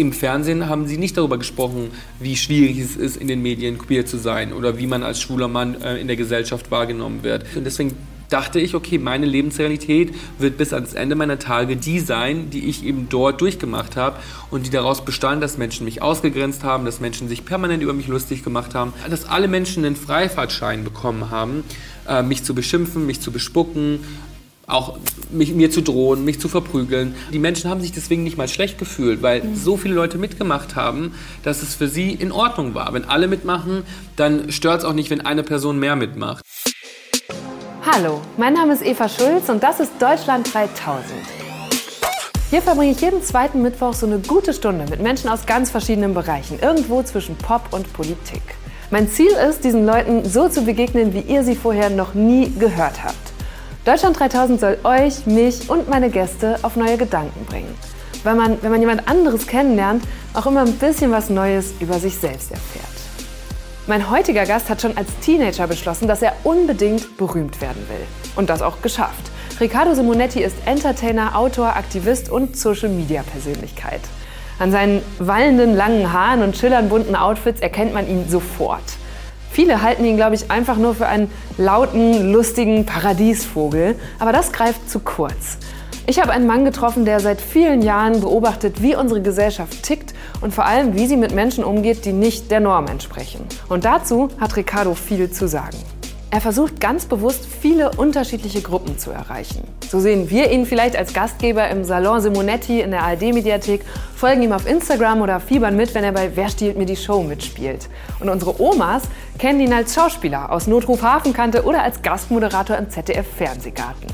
im Fernsehen haben sie nicht darüber gesprochen, wie schwierig es ist, in den Medien queer zu sein oder wie man als schwuler Mann äh, in der Gesellschaft wahrgenommen wird. Und deswegen dachte ich, okay, meine Lebensrealität wird bis ans Ende meiner Tage die sein, die ich eben dort durchgemacht habe und die daraus bestand, dass Menschen mich ausgegrenzt haben, dass Menschen sich permanent über mich lustig gemacht haben, dass alle Menschen einen Freifahrtschein bekommen haben, äh, mich zu beschimpfen, mich zu bespucken, auch mich, mir zu drohen, mich zu verprügeln. Die Menschen haben sich deswegen nicht mal schlecht gefühlt, weil mhm. so viele Leute mitgemacht haben, dass es für sie in Ordnung war. Wenn alle mitmachen, dann stört es auch nicht, wenn eine Person mehr mitmacht. Hallo, mein Name ist Eva Schulz und das ist Deutschland 3000. Hier verbringe ich jeden zweiten Mittwoch so eine gute Stunde mit Menschen aus ganz verschiedenen Bereichen, irgendwo zwischen Pop und Politik. Mein Ziel ist, diesen Leuten so zu begegnen, wie ihr sie vorher noch nie gehört habt. Deutschland 3000 soll euch, mich und meine Gäste auf neue Gedanken bringen. Weil man, wenn man jemand anderes kennenlernt, auch immer ein bisschen was Neues über sich selbst erfährt. Mein heutiger Gast hat schon als Teenager beschlossen, dass er unbedingt berühmt werden will. Und das auch geschafft. Riccardo Simonetti ist Entertainer, Autor, Aktivist und Social-Media-Persönlichkeit. An seinen wallenden langen Haaren und schillernd bunten Outfits erkennt man ihn sofort. Viele halten ihn, glaube ich, einfach nur für einen lauten, lustigen Paradiesvogel. Aber das greift zu kurz. Ich habe einen Mann getroffen, der seit vielen Jahren beobachtet, wie unsere Gesellschaft tickt und vor allem, wie sie mit Menschen umgeht, die nicht der Norm entsprechen. Und dazu hat Ricardo viel zu sagen. Er versucht ganz bewusst, viele unterschiedliche Gruppen zu erreichen. So sehen wir ihn vielleicht als Gastgeber im Salon Simonetti in der ARD-Mediathek, folgen ihm auf Instagram oder fiebern mit, wenn er bei Wer stiehlt mir die Show mitspielt. Und unsere Omas kennen ihn als Schauspieler aus Notruf Hafenkante oder als Gastmoderator im ZDF-Fernsehgarten.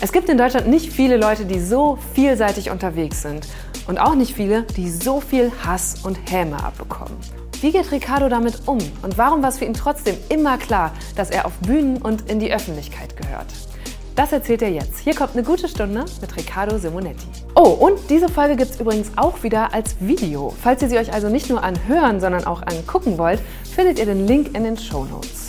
Es gibt in Deutschland nicht viele Leute, die so vielseitig unterwegs sind und auch nicht viele, die so viel Hass und Häme abbekommen. Wie geht Ricardo damit um und warum war es für ihn trotzdem immer klar, dass er auf Bühnen und in die Öffentlichkeit gehört? Das erzählt er jetzt. Hier kommt eine gute Stunde mit Riccardo Simonetti. Oh, und diese Folge gibt es übrigens auch wieder als Video. Falls ihr sie euch also nicht nur anhören, sondern auch angucken wollt, findet ihr den Link in den Show Notes.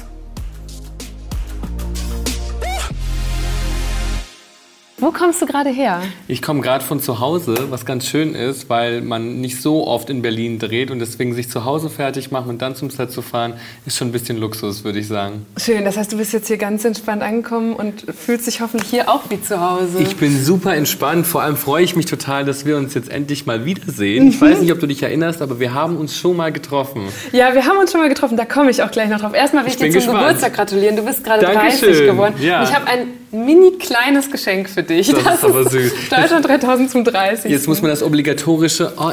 Wo kommst du gerade her? Ich komme gerade von zu Hause, was ganz schön ist, weil man nicht so oft in Berlin dreht und deswegen sich zu Hause fertig machen und dann zum Set zu fahren, ist schon ein bisschen Luxus, würde ich sagen. Schön, das heißt, du bist jetzt hier ganz entspannt angekommen und fühlst dich hoffentlich hier auch wie zu Hause. Ich bin super entspannt, vor allem freue ich mich total, dass wir uns jetzt endlich mal wiedersehen. Mhm. Ich weiß nicht, ob du dich erinnerst, aber wir haben uns schon mal getroffen. Ja, wir haben uns schon mal getroffen, da komme ich auch gleich noch drauf. Erstmal will ich, ich dir zum gespannt. Geburtstag gratulieren, du bist gerade 30 geworden. Ja. Ich habe ein mini kleines Geschenk für dich. Das, das ist aber süß. Deutschland 3000 zum 30. Jetzt muss man das obligatorische, oh,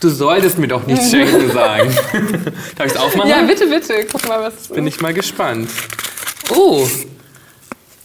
du solltest mir doch nichts schenken sagen. Darf ich es aufmachen? Ja, bitte, bitte. Guck mal, was. Bin ich mal gespannt. Oh,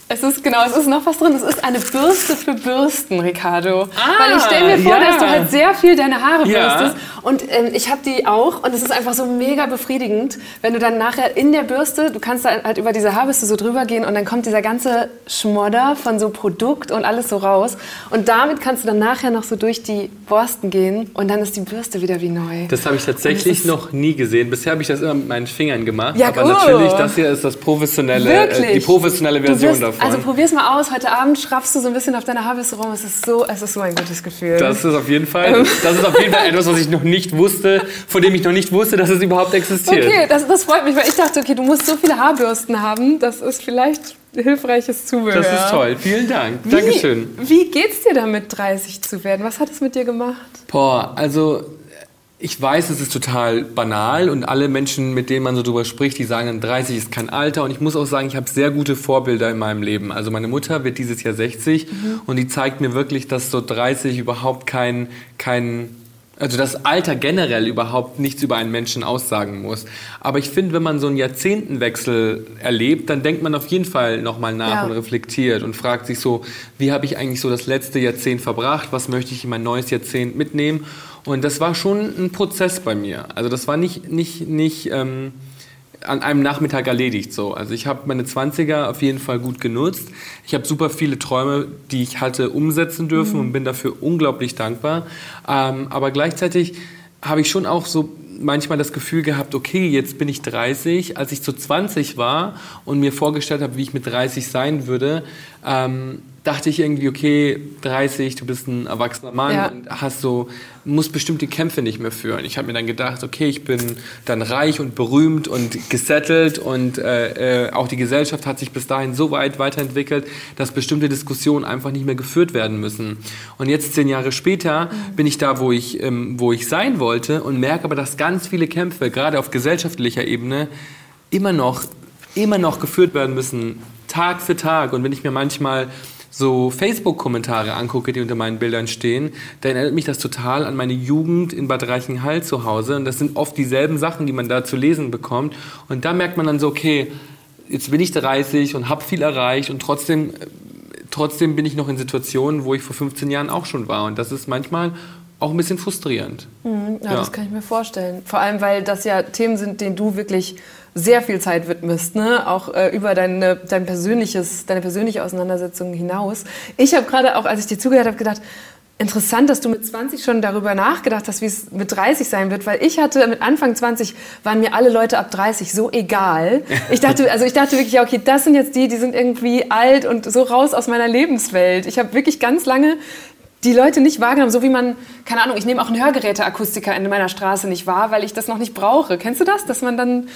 es ist genau, es ist noch was drin. Es ist eine Bürste für Bürsten, Ricardo. Ah, Weil ich stelle mir vor, ja. dass du halt sehr viel deine Haare ja. bürstest. Und ähm, ich habe die auch. Und es ist einfach so mega befriedigend, wenn du dann nachher in der Bürste, du kannst da halt über diese Haarbürste so drüber gehen und dann kommt dieser ganze Schmodder von so Produkt und alles so raus. Und damit kannst du dann nachher noch so durch die Borsten gehen und dann ist die Bürste wieder wie neu. Das habe ich tatsächlich noch nie gesehen. Bisher habe ich das immer mit meinen Fingern gemacht. Ja, aber cool. natürlich, das hier ist das professionelle, äh, die professionelle Version davon. Also probier's mal aus. Heute Abend schraffst du so ein bisschen auf deiner Haarbürste rum. Es ist so, es ist so ein gutes Gefühl. Das ist auf jeden Fall, das ist auf jeden Fall etwas, was ich noch nicht wusste, von dem ich noch nicht wusste, dass es überhaupt existiert. Okay, das, das freut mich, weil ich dachte, okay, du musst so viele Haarbürsten haben. Das ist vielleicht hilfreiches Zubehör. Das ist toll. Vielen Dank. Wie, Dankeschön. Wie geht's dir damit, 30 zu werden? Was hat es mit dir gemacht? Boah, also ich weiß, es ist total banal und alle Menschen, mit denen man so drüber spricht, die sagen, 30 ist kein Alter. Und ich muss auch sagen, ich habe sehr gute Vorbilder in meinem Leben. Also meine Mutter wird dieses Jahr 60 mhm. und die zeigt mir wirklich, dass so 30 überhaupt kein, kein also das Alter generell überhaupt nichts über einen Menschen aussagen muss. Aber ich finde, wenn man so einen Jahrzehntenwechsel erlebt, dann denkt man auf jeden Fall nochmal nach ja. und reflektiert und fragt sich so, wie habe ich eigentlich so das letzte Jahrzehnt verbracht? Was möchte ich in mein neues Jahrzehnt mitnehmen? Und das war schon ein Prozess bei mir. Also das war nicht, nicht, nicht ähm, an einem Nachmittag erledigt so. Also ich habe meine 20er auf jeden Fall gut genutzt. Ich habe super viele Träume, die ich hatte, umsetzen dürfen mhm. und bin dafür unglaublich dankbar. Ähm, aber gleichzeitig habe ich schon auch so manchmal das Gefühl gehabt, okay, jetzt bin ich 30. Als ich zu 20 war und mir vorgestellt habe, wie ich mit 30 sein würde, ähm, dachte ich irgendwie, okay, 30, du bist ein erwachsener Mann Ja. und hast so, musst bestimmte Kämpfe nicht mehr führen. Ich habe mir dann gedacht, okay, ich bin dann reich und berühmt und gesettelt und äh, äh, auch die Gesellschaft hat sich bis dahin so weit weiterentwickelt, dass bestimmte Diskussionen einfach nicht mehr geführt werden müssen. Und jetzt zehn Jahre später bin ich da, wo ich, ähm, wo ich sein wollte und merke aber, dass ganz viele Kämpfe, gerade auf gesellschaftlicher Ebene, immer noch, immer noch geführt werden müssen, Tag für Tag. Und wenn ich mir manchmal so Facebook-Kommentare angucke, die unter meinen Bildern stehen, dann erinnert mich das total an meine Jugend in Bad Reichenhall zu Hause. Und das sind oft dieselben Sachen, die man da zu lesen bekommt. Und da merkt man dann so, okay, jetzt bin ich 30 und habe viel erreicht und trotzdem, trotzdem bin ich noch in Situationen, wo ich vor 15 Jahren auch schon war. Und das ist manchmal auch ein bisschen frustrierend. Ja, das kann ich mir vorstellen. Vor allem, weil das ja Themen sind, denen du wirklich sehr viel Zeit widmest, ne? auch äh, über deine, dein persönliches, deine persönliche Auseinandersetzung hinaus. Ich habe gerade auch, als ich dir zugehört habe, gedacht, interessant, dass du mit 20 schon darüber nachgedacht hast, wie es mit 30 sein wird, weil ich hatte mit Anfang 20 waren mir alle Leute ab 30 so egal. Ich dachte, also ich dachte wirklich, ja, okay, das sind jetzt die, die sind irgendwie alt und so raus aus meiner Lebenswelt. Ich habe wirklich ganz lange die Leute nicht wahrgenommen, so wie man, keine Ahnung, ich nehme auch einen Hörgeräteakustiker in meiner Straße nicht wahr, weil ich das noch nicht brauche. Kennst du das? Dass man dann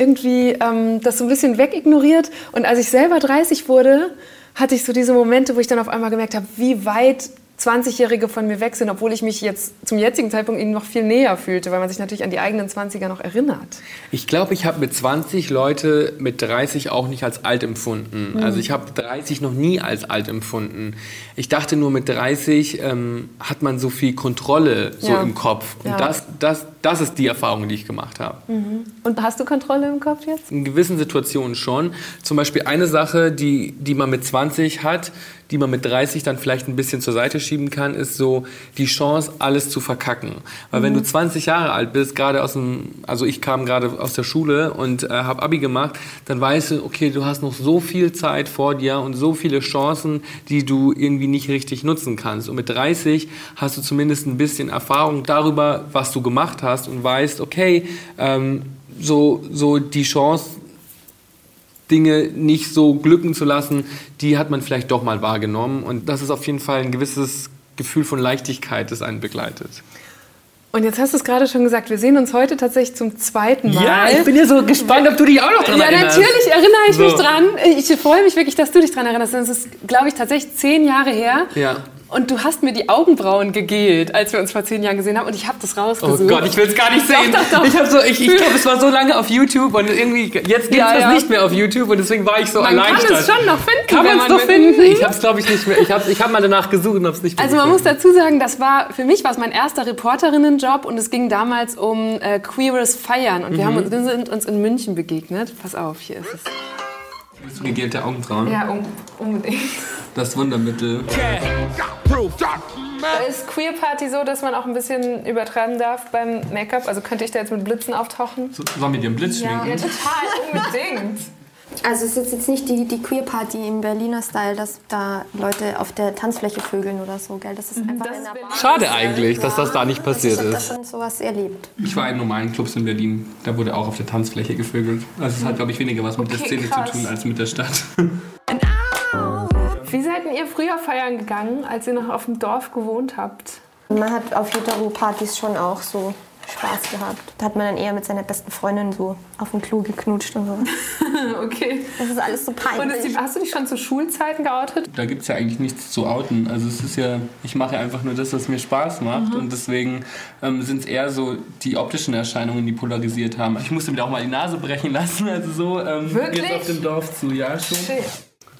irgendwie ähm, das so ein bisschen wegignoriert. Und als ich selber 30 wurde, hatte ich so diese Momente, wo ich dann auf einmal gemerkt habe, wie weit 20-Jährige von mir weg sind, obwohl ich mich jetzt zum jetzigen Zeitpunkt ihnen noch viel näher fühlte, weil man sich natürlich an die eigenen 20er noch erinnert. Ich glaube, ich habe mit 20 Leute mit 30 auch nicht als alt empfunden. Mhm. Also ich habe 30 noch nie als alt empfunden. Ich dachte nur, mit 30 ähm, hat man so viel Kontrolle so Ja. im Kopf. Und Ja. das, das, das ist die Erfahrung, die ich gemacht habe. Und hast du Kontrolle im Kopf jetzt? In gewissen Situationen schon. Zum Beispiel eine Sache, die, die man mit 20 hat, die man mit 30 dann vielleicht ein bisschen zur Seite schieben kann, ist so die Chance, alles zu verkacken. Weil wenn du 20 Jahre alt bist, gerade aus dem, also ich kam gerade aus der Schule und äh, habe Abi gemacht, dann weißt du, okay, du hast noch so viel Zeit vor dir und so viele Chancen, die du irgendwie nicht richtig nutzen kannst. Und mit 30 hast du zumindest ein bisschen Erfahrung darüber, was du gemacht hast und weißt, okay, ähm, so, so die Chance, Dinge nicht so glücken zu lassen, die hat man vielleicht doch mal wahrgenommen. Und das ist auf jeden Fall ein gewisses Gefühl von Leichtigkeit, das einen begleitet. Und jetzt hast du es gerade schon gesagt, wir sehen uns heute tatsächlich zum zweiten Mal. ja so gespannt, ob du dich auch noch dran Ja, natürlich erinnere ich mich So. dran. Ich freue mich wirklich, dass du dich dran erinnerst. Das ist, glaube ich, tatsächlich zehn Jahre her. Ja. Und du hast mir die Augenbrauen gegelt, als wir uns vor zehn Jahren gesehen haben. Und ich habe das Oh rausgesucht. Gott, ich will es gar nicht sehen. Doch, doch, doch. Ich, hab so, ich, ich glaube, es war so lange auf YouTube und irgendwie, jetzt gibt es Ja, das ja. nicht mehr auf YouTube und deswegen war ich so Man kann erleichtert. es schon noch finden, Kann man es man noch finden? Ich habe es, glaube ich, nicht mehr. Ich habe ich hab mal danach gesucht und habe es nicht mehr Also man muss gefunden. dazu sagen, das war für mich war es mein erster Reporterinnenjob und es ging damals um äh, queeres Feiern und wir, haben uns, wir sind uns in München begegnet. Pass auf, hier ist es. Gegelte Augenbrauen? Ja, un unbedingt. Das Wundermittel. Ist Queer Party so, dass man auch ein bisschen übertreiben darf beim Make-up? Also könnte ich da jetzt mit Blitzen auftauchen? So, sollen wir dir einen Blitz schminken? Ja, total, unbedingt. Also es ist jetzt nicht die, die Queer Party im Berliner Style, dass da Leute auf der Tanzfläche vögeln oder so, gell? Das ist einfach das der Bar. Schade eigentlich, dass das da nicht passiert also ich ist. habe da schon sowas erlebt. Ich war in normalen Clubs in Berlin, da wurde auch auf der Tanzfläche gevögelt. Also es hat, glaube ich, weniger was mit der Okay, Szene krass. zu tun als mit der Stadt. Wie seid denn ihr früher feiern gegangen, als ihr noch auf dem Dorf gewohnt habt? Man hat auf Hetero-Partys schon auch so Spaß gehabt. Da hat man dann eher mit seiner besten Freundin so auf dem Klo geknutscht und so. Okay. Das ist alles so Und peinlich. die, hast du dich schon zu Schulzeiten geoutet? Da gibt es ja eigentlich nichts zu outen. Also es ist ja, ich mache ja einfach nur das, was mir Spaß macht. Und deswegen ähm, sind es eher so die optischen Erscheinungen, die polarisiert haben. Ich musste mir auch mal die Nase brechen lassen. Also so ähm, Wirklich? jetzt auf dem Dorf zu, ja schon.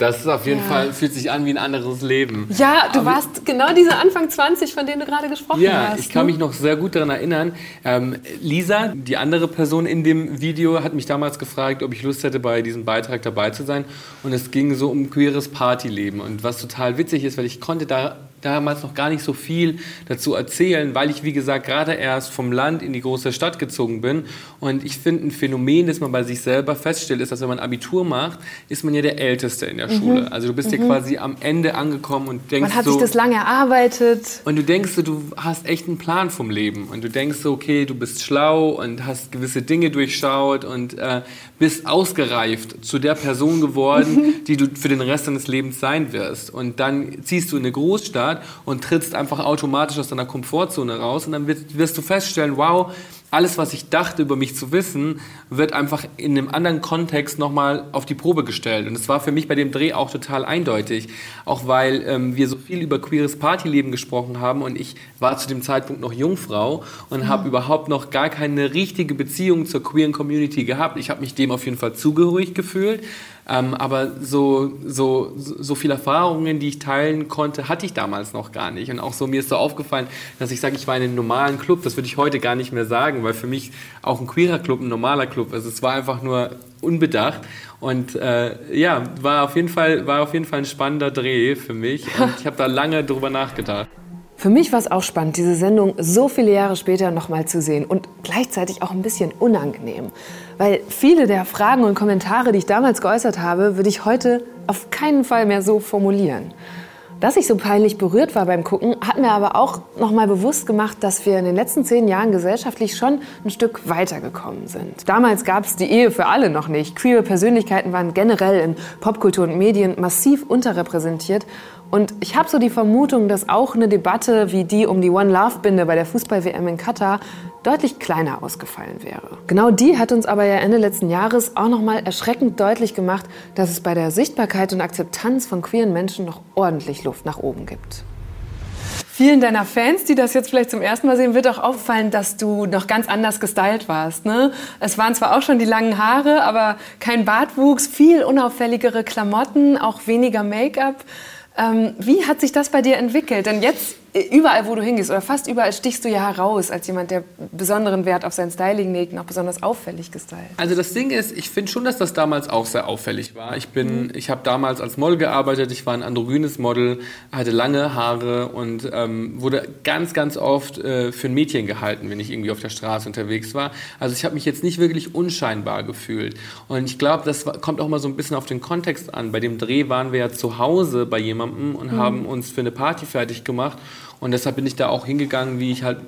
Das ist auf jeden Fall, fühlt sich an wie ein anderes Leben. Ja, du warst genau diese Anfang 20, von denen du gerade gesprochen Ja, hast. ich kann ne? mich noch sehr gut daran erinnern. Ähm, Lisa, die andere Person in dem Video, hat mich damals gefragt, ob ich Lust hätte, bei diesem Beitrag dabei zu sein. Und es ging so um queeres Partyleben. Und was total witzig ist, weil ich konnte da damals noch gar nicht so viel dazu erzählen, weil ich, wie gesagt, gerade erst vom Land in die große Stadt gezogen bin. Und ich finde, ein Phänomen, das man bei sich selber feststellt, ist, dass wenn man Abitur macht, ist man ja der Älteste in der mhm. Schule. Also du bist mhm. ja quasi am Ende angekommen und denkst Man hat so, sich das lange erarbeitet. Und du denkst so, du hast echt einen Plan vom Leben. Und du denkst so, okay, du bist schlau und hast gewisse Dinge durchschaut und äh, bist ausgereift zu der Person geworden, die du für den Rest deines Lebens sein wirst. Und dann ziehst du in eine Großstadt und trittst einfach automatisch aus deiner Komfortzone raus und dann wirst du feststellen, wow, alles, was ich dachte über mich zu wissen, wird einfach in einem anderen Kontext nochmal auf die Probe gestellt. Und es war für mich bei dem Dreh auch total eindeutig. Auch weil ähm, wir so viel über queeres Partyleben gesprochen haben und ich war zu dem Zeitpunkt noch Jungfrau und mhm. habe überhaupt noch gar keine richtige Beziehung zur queeren Community gehabt. Ich habe mich dem auf jeden Fall zugehörig gefühlt. Ähm, aber so, so, so viele Erfahrungen, die ich teilen konnte, hatte ich damals noch gar nicht. Und auch so mir ist so aufgefallen, dass ich sage, ich war in einem normalen Club. Das würde ich heute gar nicht mehr sagen, weil für mich auch ein queerer Club ein normaler Club ist. Es war einfach nur unbedacht. Und äh, ja, war auf, jeden Fall, war auf jeden Fall ein spannender Dreh für mich. Und ich habe da lange drüber nachgedacht. Für mich war es auch spannend, diese Sendung so viele Jahre später nochmal zu sehen und gleichzeitig auch ein bisschen unangenehm. Weil viele der Fragen und Kommentare, die ich damals geäußert habe, würde ich heute auf keinen Fall mehr so formulieren. Dass ich so peinlich berührt war beim Gucken, hat mir aber auch nochmal bewusst gemacht, dass wir in den letzten zehn Jahren gesellschaftlich schon ein Stück weitergekommen sind. Damals gab es die Ehe für alle noch nicht. Queere Persönlichkeiten waren generell in Popkultur und Medien massiv unterrepräsentiert und ich habe so die Vermutung, dass auch eine Debatte wie die um die One Love Binde bei der Fußball-WM in Katar deutlich kleiner ausgefallen wäre. Genau die hat uns aber ja Ende letzten Jahres auch noch mal erschreckend deutlich gemacht, dass es bei der Sichtbarkeit und Akzeptanz von queeren Menschen noch ordentlich Luft nach oben gibt. Vielen deiner Fans, die das jetzt vielleicht zum ersten Mal sehen, wird auch auffallen, dass du noch ganz anders gestylt warst. Ne? Es waren zwar auch schon die langen Haare, aber kein Bartwuchs, viel unauffälligere Klamotten, auch weniger Make-up. Ähm, wie hat sich das bei dir entwickelt? Denn jetzt überall, wo du hingehst oder fast überall stichst du ja heraus als jemand, der besonderen Wert auf sein Styling legt und auch besonders auffällig gestylt. Also das Ding ist, ich finde schon, dass das damals auch sehr auffällig war. Ich bin, mhm. ich habe damals als Model gearbeitet. Ich war ein androgynes Model, hatte lange Haare und ähm, wurde ganz, ganz oft äh, für ein Mädchen gehalten, wenn ich irgendwie auf der Straße unterwegs war. Also ich habe mich jetzt nicht wirklich unscheinbar gefühlt. Und ich glaube, das kommt auch mal so ein bisschen auf den Kontext an. Bei dem Dreh waren wir ja zu Hause bei jemandem und mhm. haben uns für eine Party fertig gemacht. Und deshalb bin ich da auch hingegangen, wie ich halt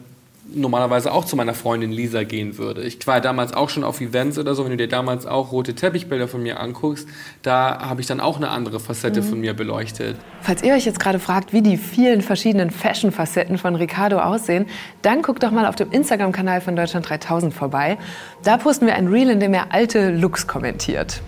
normalerweise auch zu meiner Freundin Lisa gehen würde. Ich war damals auch schon auf Events oder so, wenn du dir damals auch rote Teppichbilder von mir anguckst, da habe ich dann auch eine andere Facette mhm. von mir beleuchtet. Falls ihr euch jetzt gerade fragt, wie die vielen verschiedenen Fashion-Facetten von Ricardo aussehen, dann guckt doch mal auf dem Instagram-Kanal von Deutschland 3000 vorbei. Da posten wir ein Reel, in dem er alte Looks kommentiert.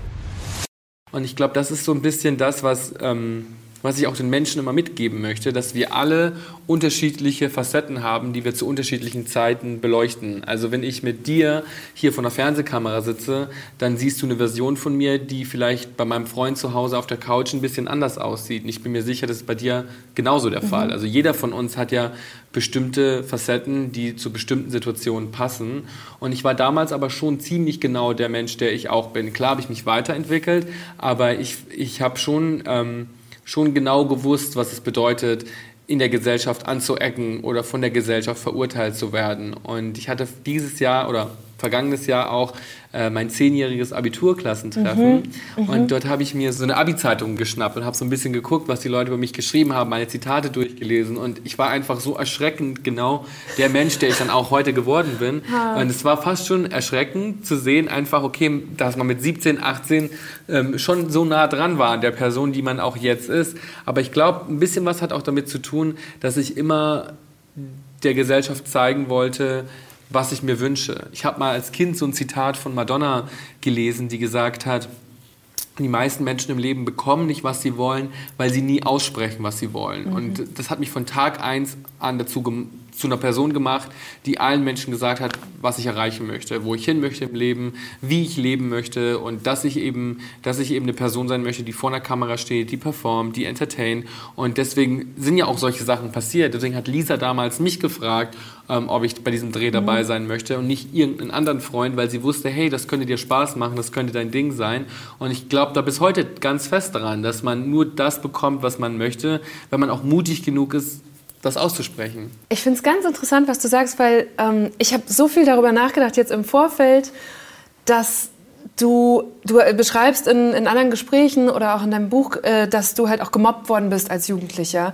Und ich glaube, das ist so ein bisschen das, was... Ähm, was ich auch den Menschen immer mitgeben möchte, dass wir alle unterschiedliche Facetten haben, die wir zu unterschiedlichen Zeiten beleuchten. Also wenn ich mit dir hier vor der Fernsehkamera sitze, dann siehst du eine Version von mir, die vielleicht bei meinem Freund zu Hause auf der Couch ein bisschen anders aussieht. Und ich bin mir sicher, das ist bei dir genauso der mhm. Fall. Also jeder von uns hat ja bestimmte Facetten, die zu bestimmten Situationen passen. Und ich war damals aber schon ziemlich genau der Mensch, der ich auch bin. Klar habe ich mich weiterentwickelt, aber ich, ich habe schon... Ähm, schon genau gewusst, was es bedeutet, in der Gesellschaft anzuecken oder von der Gesellschaft verurteilt zu werden. Und ich hatte dieses Jahr oder vergangenes Jahr auch äh, mein zehnjähriges Abiturklassentreffen. Mhm, mhm. Und dort habe ich mir so eine Abi-Zeitung geschnappt und habe so ein bisschen geguckt, was die Leute über mich geschrieben haben, meine Zitate durchgelesen. Und ich war einfach so erschreckend genau der Mensch, der ich dann auch heute geworden bin. Ha. Und es war fast schon erschreckend zu sehen, einfach, okay, dass man mit 17, 18 ähm, schon so nah dran war an der Person, die man auch jetzt ist. Aber ich glaube, ein bisschen was hat auch damit zu tun, dass ich immer der Gesellschaft zeigen wollte, was ich mir wünsche. Ich habe mal als Kind so ein Zitat von Madonna gelesen, die gesagt hat, die meisten Menschen im Leben bekommen nicht, was sie wollen, weil sie nie aussprechen, was sie wollen. Mhm. Und das hat mich von Tag eins an dazu zu einer Person gemacht, die allen Menschen gesagt hat, was ich erreichen möchte, wo ich hin möchte im Leben, wie ich leben möchte und dass ich eben, dass ich eben eine Person sein möchte, die vor einer Kamera steht, die performt, die entertain. Und deswegen sind ja auch solche Sachen passiert. Deswegen hat Lisa damals mich gefragt, ähm, ob ich bei diesem Dreh dabei mhm. sein möchte und nicht irgendeinen anderen Freund, weil sie wusste, hey, das könnte dir Spaß machen, das könnte dein Ding sein. Und ich glaube da bis heute ganz fest daran, dass man nur das bekommt, was man möchte, wenn man auch mutig genug ist, das auszusprechen. Ich finde es ganz interessant, was du sagst, weil ähm, ich habe so viel darüber nachgedacht jetzt im Vorfeld, dass du, du beschreibst in, in anderen Gesprächen oder auch in deinem Buch, äh, dass du halt auch gemobbt worden bist als Jugendlicher.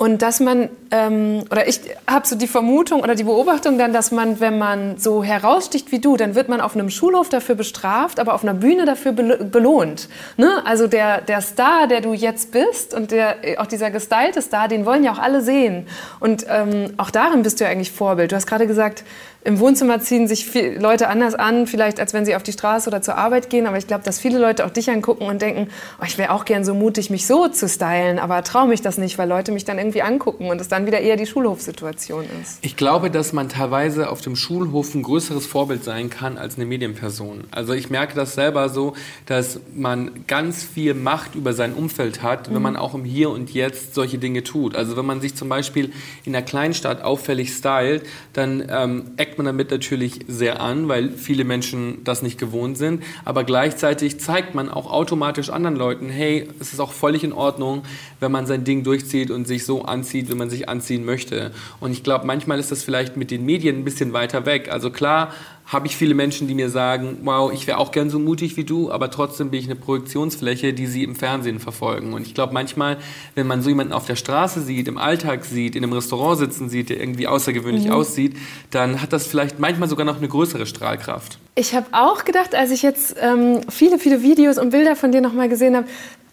Und dass man, ähm, oder ich habe so die Vermutung oder die Beobachtung dann, dass man, wenn man so heraussticht wie du, dann wird man auf einem Schulhof dafür bestraft, aber auf einer Bühne dafür belohnt. Ne? Also der, der Star, der du jetzt bist und der, auch dieser gestylte Star, den wollen ja auch alle sehen. Und ähm, auch darin bist du ja eigentlich Vorbild. Du hast gerade gesagt, im Wohnzimmer ziehen sich Leute anders an, vielleicht als wenn sie auf die Straße oder zur Arbeit gehen. Aber ich glaube, dass viele Leute auch dich angucken und denken, oh, ich wäre auch gern so mutig, mich so zu stylen, aber traue mich das nicht, weil Leute mich dann irgendwie angucken und es dann wieder eher die Schulhofsituation ist. Ich glaube, dass man teilweise auf dem Schulhof ein größeres Vorbild sein kann als eine Medienperson. Also ich merke das selber so, dass man ganz viel Macht über sein Umfeld hat, mhm. wenn man auch im Hier und Jetzt solche Dinge tut. Also wenn man sich zum Beispiel in einer Kleinstadt auffällig stylt, dann ähm, eckt man damit natürlich sehr an, weil viele Menschen das nicht gewohnt sind. Aber gleichzeitig zeigt man auch automatisch anderen Leuten, hey, es ist auch völlig in Ordnung, wenn man sein Ding durchzieht und sich so anzieht, wie man sich anziehen möchte. Und ich glaube, manchmal ist das vielleicht mit den Medien ein bisschen weiter weg. Also klar, habe ich viele Menschen, die mir sagen, wow, ich wäre auch gern so mutig wie du, aber trotzdem bin ich eine Projektionsfläche, die sie im Fernsehen verfolgen. Und ich glaube manchmal, wenn man so jemanden auf der Straße sieht, im Alltag sieht, in einem Restaurant sitzen sieht, der irgendwie außergewöhnlich mhm. aussieht, dann hat das vielleicht manchmal sogar noch eine größere Strahlkraft. Ich habe auch gedacht, als ich jetzt ähm, viele, viele Videos und Bilder von dir nochmal gesehen habe,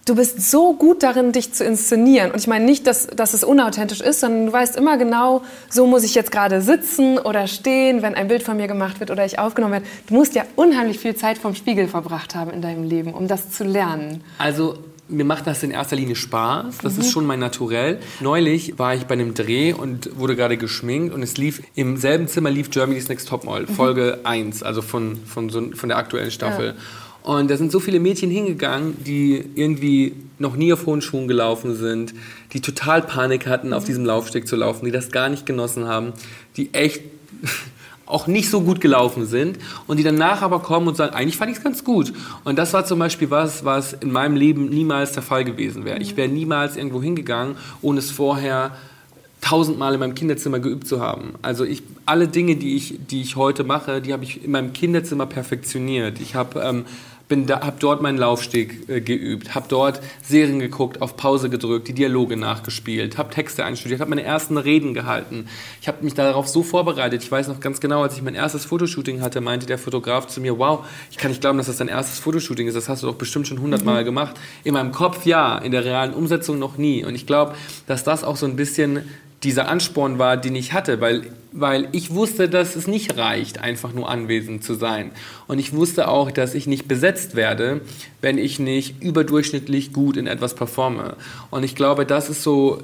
du bist so gut darin, dich zu inszenieren. Und ich meine nicht, dass, dass es unauthentisch ist, sondern du weißt immer genau, so muss ich jetzt gerade sitzen oder stehen, wenn ein Bild von mir gemacht wird oder ich aufgenommen werde. Du musst ja unheimlich viel Zeit vom Spiegel verbracht haben in deinem Leben, um das zu lernen. Also mir macht das in erster Linie Spaß. Das mhm. ist schon mein Naturell. Neulich war ich bei einem Dreh und wurde gerade geschminkt und es lief im selben Zimmer lief Germany's Next Topmodel, mhm. Folge 1, also von, von, so, von der aktuellen Staffel. Ja. Und da sind so viele Mädchen hingegangen, die irgendwie noch nie auf hohen Schuhen gelaufen sind, die total Panik hatten, auf diesem Laufsteg zu laufen, die das gar nicht genossen haben, die echt auch nicht so gut gelaufen sind und die danach aber kommen und sagen, eigentlich fand ich es ganz gut. Und das war zum Beispiel was, was in meinem Leben niemals der Fall gewesen wäre. Ich wäre niemals irgendwo hingegangen, ohne es vorher tausendmal in meinem Kinderzimmer geübt zu haben. Also ich, alle Dinge, die ich, die ich heute mache, die habe ich in meinem Kinderzimmer perfektioniert. Ich habe ähm, bin da, habe dort meinen Laufsteg äh, geübt, habe dort Serien geguckt, auf Pause gedrückt, die Dialoge nachgespielt, habe Texte einstudiert, habe meine ersten Reden gehalten. Ich habe mich darauf so vorbereitet. Ich weiß noch ganz genau, als ich mein erstes Fotoshooting hatte, meinte der Fotograf zu mir, wow, ich kann nicht glauben, dass das dein erstes Fotoshooting ist. Das hast du doch bestimmt schon hundertmal mhm. gemacht. In meinem Kopf ja, in der realen Umsetzung noch nie. Und ich glaube, dass das auch so ein bisschen dieser Ansporn war, den ich hatte, weil, weil ich wusste, dass es nicht reicht, einfach nur anwesend zu sein. Und ich wusste auch, dass ich nicht besetzt werde, wenn ich nicht überdurchschnittlich gut in etwas performe. Und ich glaube, das ist so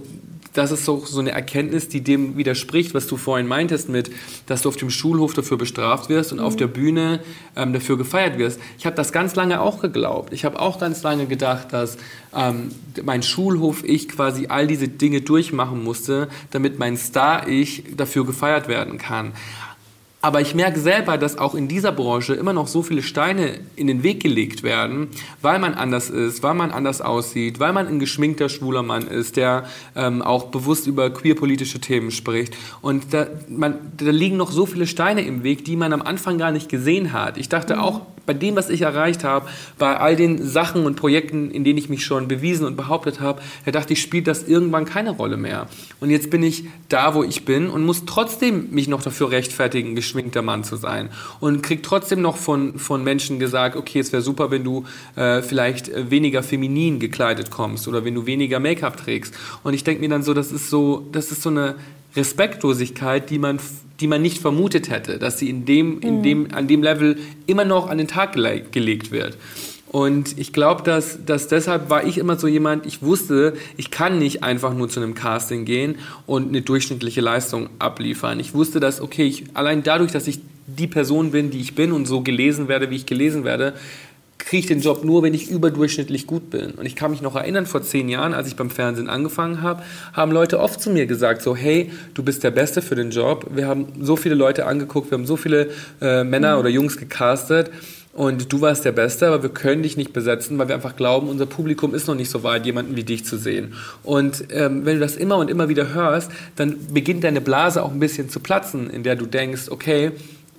das ist so, so eine Erkenntnis, die dem widerspricht, was du vorhin meintest mit, dass du auf dem Schulhof dafür bestraft wirst und mhm. auf der Bühne ähm, dafür gefeiert wirst. Ich habe das ganz lange auch geglaubt. Ich habe auch ganz lange gedacht, dass ähm, mein Schulhof ich quasi all diese Dinge durchmachen musste, damit mein Star-Ich dafür gefeiert werden kann. Aber ich merke selber, dass auch in dieser Branche immer noch so viele Steine in den Weg gelegt werden, weil man anders ist, weil man anders aussieht, weil man ein geschminkter schwuler Mann ist, der ähm, auch bewusst über queerpolitische Themen spricht. Und da, man, da liegen noch so viele Steine im Weg, die man am Anfang gar nicht gesehen hat. Ich dachte mhm. auch bei dem, was ich erreicht habe, bei all den Sachen und Projekten, in denen ich mich schon bewiesen und behauptet habe, da dachte ich, spielt das irgendwann keine Rolle mehr. Und jetzt bin ich da, wo ich bin und muss trotzdem mich noch dafür rechtfertigen, geschminkter Mann zu sein. Und krieg trotzdem noch von, von Menschen gesagt, okay, es wäre super, wenn du äh, vielleicht weniger feminin gekleidet kommst oder wenn du weniger Make-up trägst. Und ich denke mir dann so, das ist so, das ist so eine Respektlosigkeit, die man, die man nicht vermutet hätte, dass sie in dem, in mhm. dem, an dem Level immer noch an den Tag gele gelegt wird. Und ich glaube, dass, dass deshalb war ich immer so jemand, ich wusste, ich kann nicht einfach nur zu einem Casting gehen und eine durchschnittliche Leistung abliefern. Ich wusste, dass, okay, ich, allein dadurch, dass ich die Person bin, die ich bin und so gelesen werde, wie ich gelesen werde, kriege ich den Job nur, wenn ich überdurchschnittlich gut bin. Und ich kann mich noch erinnern, vor zehn Jahren, als ich beim Fernsehen angefangen habe, haben Leute oft zu mir gesagt, so, hey, du bist der Beste für den Job. Wir haben so viele Leute angeguckt, wir haben so viele äh, Männer oder Jungs gecastet und du warst der Beste, aber wir können dich nicht besetzen, weil wir einfach glauben, unser Publikum ist noch nicht so weit, jemanden wie dich zu sehen. Und ähm, wenn du das immer und immer wieder hörst, dann beginnt deine Blase auch ein bisschen zu platzen, in der du denkst, okay,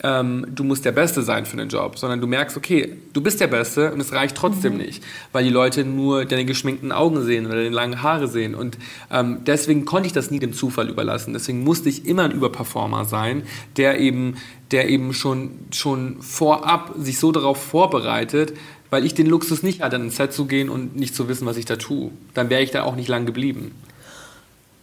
ähm, du musst der Beste sein für den Job, sondern du merkst, okay, du bist der Beste und es reicht trotzdem mhm. nicht, weil die Leute nur deine geschminkten Augen sehen oder deine langen Haare sehen. Und ähm, deswegen konnte ich das nie dem Zufall überlassen. Deswegen musste ich immer ein Überperformer sein, der eben, der eben schon, schon vorab sich so darauf vorbereitet, weil ich den Luxus nicht hatte, ins Set zu gehen und nicht zu wissen, was ich da tue. Dann wäre ich da auch nicht lang geblieben.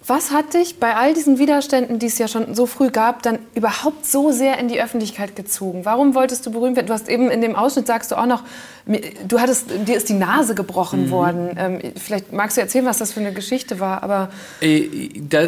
Was hat dich bei all diesen Widerständen, die es ja schon so früh gab, dann überhaupt so sehr in die Öffentlichkeit gezogen? Warum wolltest du berühmt werden? Du hast eben in dem Ausschnitt sagst du auch noch, du hattest, dir ist die Nase gebrochen mhm. worden. Ähm, vielleicht magst du erzählen, was das für eine Geschichte war, aber...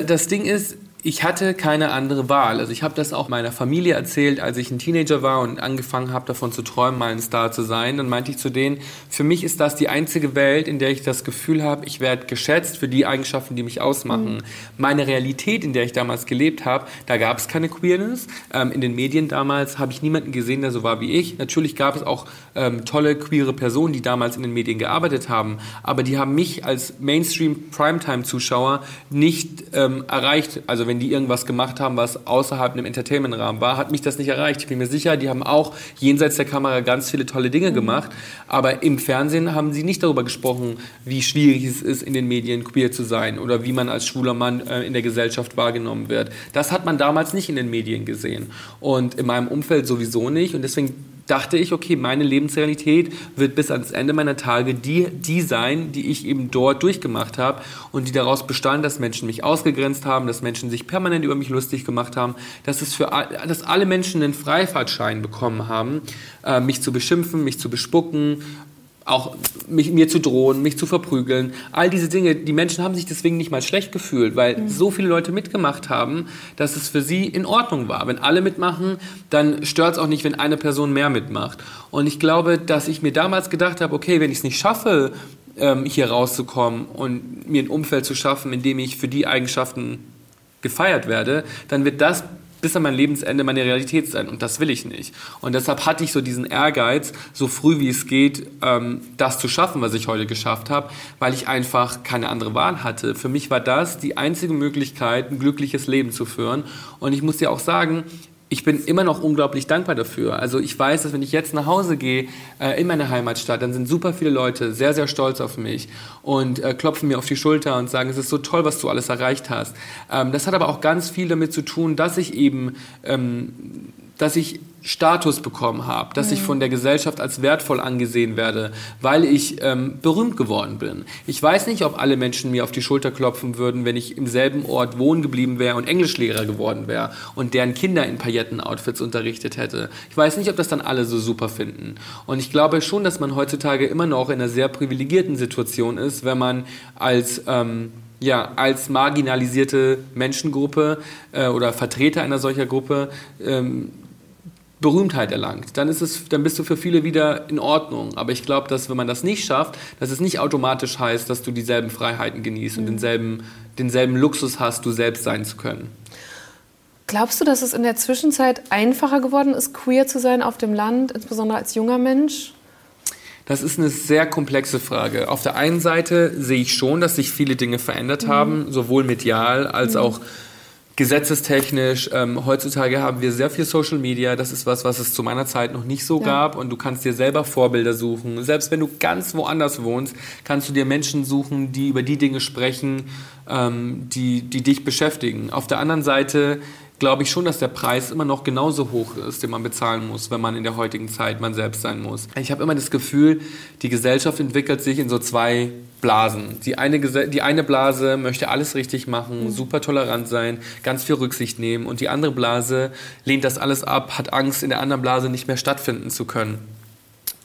Das Ding ist, ich hatte keine andere Wahl. Also ich habe das auch meiner Familie erzählt, als ich ein Teenager war und angefangen habe, davon zu träumen, mal ein Star zu sein. Dann meinte ich zu denen, für mich ist das die einzige Welt, in der ich das Gefühl habe, ich werde geschätzt für die Eigenschaften, die mich ausmachen. Mhm. Meine Realität, in der ich damals gelebt habe, da gab es keine Queerness. Ähm, in den Medien damals habe ich niemanden gesehen, der so war wie ich. Natürlich gab es auch ähm, tolle queere Personen, die damals in den Medien gearbeitet haben, aber die haben mich als Mainstream-Primetime-Zuschauer nicht ähm, erreicht. Also wenn die irgendwas gemacht haben, was außerhalb einem Entertainment-Rahmen war, hat mich das nicht erreicht. Ich bin mir sicher, die haben auch jenseits der Kamera ganz viele tolle Dinge mhm. gemacht, aber im Fernsehen haben sie nicht darüber gesprochen, wie schwierig es ist, in den Medien queer zu sein oder wie man als schwuler Mann äh, in der Gesellschaft wahrgenommen wird. Das hat man damals nicht in den Medien gesehen und in meinem Umfeld sowieso nicht und deswegen dachte ich, okay, meine Lebensrealität wird bis ans Ende meiner Tage die, die sein, die ich eben dort durchgemacht habe und die daraus bestand, dass Menschen mich ausgegrenzt haben, dass Menschen sich permanent über mich lustig gemacht haben, dass es für dass alle Menschen einen Freifahrtschein bekommen haben, äh, mich zu beschimpfen, mich zu bespucken, auch mich, mir zu drohen, mich zu verprügeln. All diese Dinge, die Menschen haben sich deswegen nicht mal schlecht gefühlt, weil mhm. so viele Leute mitgemacht haben, dass es für sie in Ordnung war. Wenn alle mitmachen, dann stört es auch nicht, wenn eine Person mehr mitmacht. Und ich glaube, dass ich mir damals gedacht habe, okay, wenn ich es nicht schaffe, ähm, hier rauszukommen und mir ein Umfeld zu schaffen, in dem ich für die Eigenschaften gefeiert werde, dann wird das bis an mein Lebensende meine Realität sein. Und das will ich nicht. Und deshalb hatte ich so diesen Ehrgeiz, so früh wie es geht, ähm, das zu schaffen, was ich heute geschafft habe, weil ich einfach keine andere Wahl hatte. Für mich war das die einzige Möglichkeit, ein glückliches Leben zu führen. Und ich muss dir auch sagen, ich bin immer noch unglaublich dankbar dafür. Also ich weiß, dass wenn ich jetzt nach Hause gehe äh, in meine Heimatstadt, dann sind super viele Leute sehr, sehr stolz auf mich und äh, klopfen mir auf die Schulter und sagen, es ist so toll, was du alles erreicht hast. Ähm, das hat aber auch ganz viel damit zu tun, dass ich eben ähm, dass ich Status bekommen habe, dass mhm. ich von der Gesellschaft als wertvoll angesehen werde, weil ich ähm, berühmt geworden bin. Ich weiß nicht, ob alle Menschen mir auf die Schulter klopfen würden, wenn ich im selben Ort wohnen geblieben wäre und Englischlehrer geworden wäre und deren Kinder in Pailletten-Outfits unterrichtet hätte. Ich weiß nicht, ob das dann alle so super finden. Und ich glaube schon, dass man heutzutage immer noch in einer sehr privilegierten Situation ist, wenn man als ähm, ja, als marginalisierte Menschengruppe äh, oder Vertreter einer solcher Gruppe ähm, Berühmtheit erlangt, dann ist es, dann bist du für viele wieder in Ordnung. Aber ich glaube, dass wenn man das nicht schafft, dass es nicht automatisch heißt, dass du dieselben Freiheiten genießt mhm. und denselben, denselben Luxus hast, du selbst sein zu können. Glaubst du, dass es in der Zwischenzeit einfacher geworden ist, queer zu sein auf dem Land, insbesondere als junger Mensch? Das ist eine sehr komplexe Frage. Auf der einen Seite sehe ich schon, dass sich viele Dinge verändert mhm. haben, sowohl medial als mhm. auch gesetzestechnisch. Ähm, heutzutage haben wir sehr viel Social Media. Das ist was, was es zu meiner Zeit noch nicht so ja. gab. Und du kannst dir selber Vorbilder suchen. Selbst wenn du ganz woanders wohnst, kannst du dir Menschen suchen, die über die Dinge sprechen, ähm, die, die dich beschäftigen. Auf der anderen Seite glaube ich schon, dass der Preis immer noch genauso hoch ist, den man bezahlen muss, wenn man in der heutigen Zeit man selbst sein muss. Ich habe immer das Gefühl, die Gesellschaft entwickelt sich in so zwei Blasen. Die eine, die eine Blase möchte alles richtig machen, mhm. super tolerant sein, ganz viel Rücksicht nehmen und die andere Blase lehnt das alles ab, hat Angst, in der anderen Blase nicht mehr stattfinden zu können.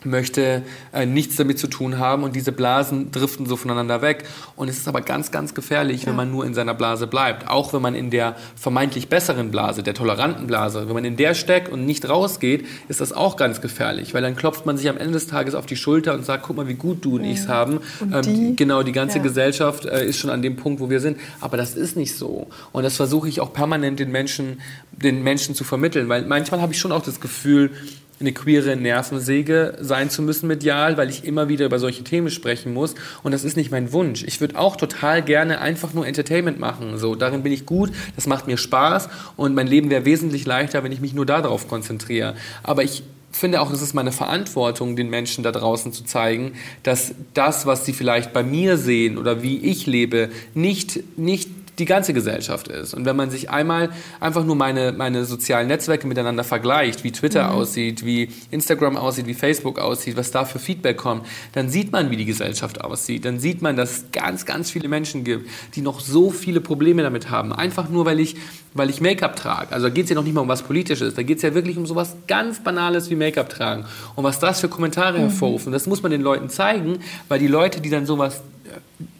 Möchte äh, nichts damit zu tun haben und diese Blasen driften so voneinander weg. Und es ist aber ganz, ganz gefährlich, ja. wenn man nur in seiner Blase bleibt. Auch wenn man in der vermeintlich besseren Blase, der toleranten Blase, wenn man in der steckt und nicht rausgeht, ist das auch ganz gefährlich, weil dann klopft man sich am Ende des Tages auf die Schulter und sagt, guck mal, wie gut du und ja. ich's haben. Und ähm, genau, die ganze ja. Gesellschaft äh, ist schon an dem Punkt, wo wir sind. Aber das ist nicht so. Und das versuche ich auch permanent den Menschen, den Menschen zu vermitteln, weil manchmal habe ich schon auch das Gefühl, eine queere Nervensäge sein zu müssen medial, weil ich immer wieder über solche Themen sprechen muss. Und das ist nicht mein Wunsch. Ich würde auch total gerne einfach nur Entertainment machen. So, darin bin ich gut, das macht mir Spaß und mein Leben wäre wesentlich leichter, wenn ich mich nur darauf konzentriere. Aber ich finde auch, es ist meine Verantwortung, den Menschen da draußen zu zeigen, dass das, was sie vielleicht bei mir sehen oder wie ich lebe, nicht, nicht die ganze Gesellschaft ist. Und wenn man sich einmal einfach nur meine, meine sozialen Netzwerke miteinander vergleicht, wie Twitter mhm. aussieht, wie Instagram aussieht, wie Facebook aussieht, was da für Feedback kommt, dann sieht man, wie die Gesellschaft aussieht. Dann sieht man, dass es ganz, ganz viele Menschen gibt, die noch so viele Probleme damit haben. Einfach nur, weil ich, weil ich Make-up trage. Also da geht es ja noch nicht mal um was Politisches. Da geht es ja wirklich um sowas ganz Banales wie Make-up tragen. Und was das für Kommentare mhm. hervorruft. Und das muss man den Leuten zeigen, weil die Leute, die dann sowas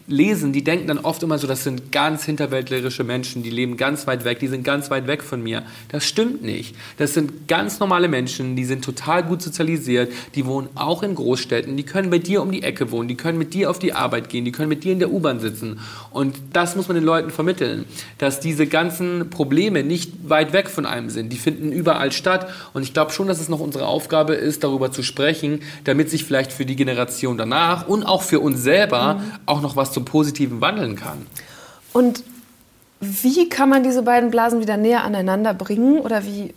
lesen, die denken dann oft immer so, das sind ganz hinterwäldlerische Menschen, die leben ganz weit weg, die sind ganz weit weg von mir. Das stimmt nicht. Das sind ganz normale Menschen, die sind total gut sozialisiert, die wohnen auch in Großstädten, die können bei dir um die Ecke wohnen, die können mit dir auf die Arbeit gehen, die können mit dir in der U-Bahn sitzen. Und das muss man den Leuten vermitteln, dass diese ganzen Probleme nicht weit weg von einem sind. Die finden überall statt. Und ich glaube schon, dass es noch unsere Aufgabe ist, darüber zu sprechen, damit sich vielleicht für die Generation danach und auch für uns selber mhm. auch noch was zum Positiven wandeln kann. Und wie kann man diese beiden Blasen wieder näher aneinander bringen oder wie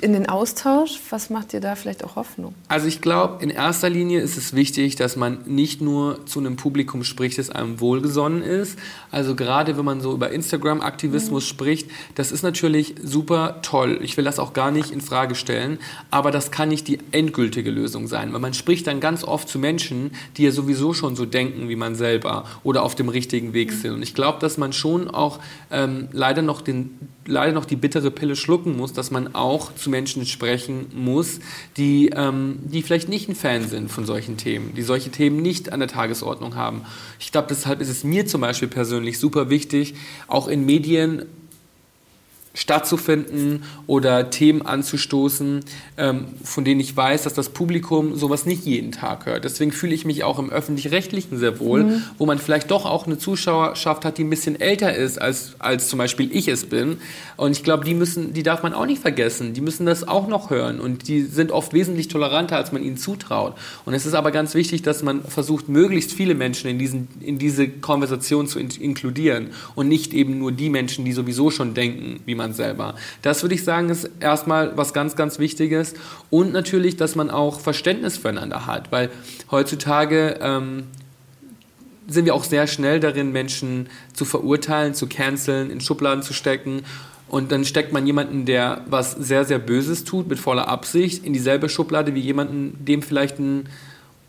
in den Austausch? Was macht dir da vielleicht auch Hoffnung? Also ich glaube, in erster Linie ist es wichtig, dass man nicht nur zu einem Publikum spricht, das einem wohlgesonnen ist. Also gerade wenn man so über Instagram-Aktivismus mhm. spricht, das ist natürlich super toll. Ich will das auch gar nicht in Frage stellen, aber das kann nicht die endgültige Lösung sein, weil man spricht dann ganz oft zu Menschen, die ja sowieso schon so denken wie man selber oder auf dem richtigen Weg mhm. sind. Und ich glaube, dass man schon auch ähm, leider noch den leider noch die bittere Pille schlucken muss, dass man auch zu Menschen sprechen muss, die, ähm, die vielleicht nicht ein Fan sind von solchen Themen, die solche Themen nicht an der Tagesordnung haben. Ich glaube, deshalb ist es mir zum Beispiel persönlich super wichtig, auch in Medien stattzufinden oder Themen anzustoßen, ähm, von denen ich weiß, dass das Publikum sowas nicht jeden Tag hört. Deswegen fühle ich mich auch im öffentlich-rechtlichen sehr wohl, mhm. wo man vielleicht doch auch eine Zuschauerschaft hat, die ein bisschen älter ist, als, als zum Beispiel ich es bin. Und ich glaube, die müssen, die darf man auch nicht vergessen. Die müssen das auch noch hören. Und die sind oft wesentlich toleranter, als man ihnen zutraut. Und es ist aber ganz wichtig, dass man versucht, möglichst viele Menschen in, diesen, in diese Konversation zu in inkludieren und nicht eben nur die Menschen, die sowieso schon denken, wie man man selber. Das würde ich sagen, ist erstmal was ganz, ganz Wichtiges. Und natürlich, dass man auch Verständnis füreinander hat, weil heutzutage ähm, sind wir auch sehr schnell darin, Menschen zu verurteilen, zu canceln, in Schubladen zu stecken. Und dann steckt man jemanden, der was sehr, sehr Böses tut, mit voller Absicht, in dieselbe Schublade wie jemanden, dem vielleicht ein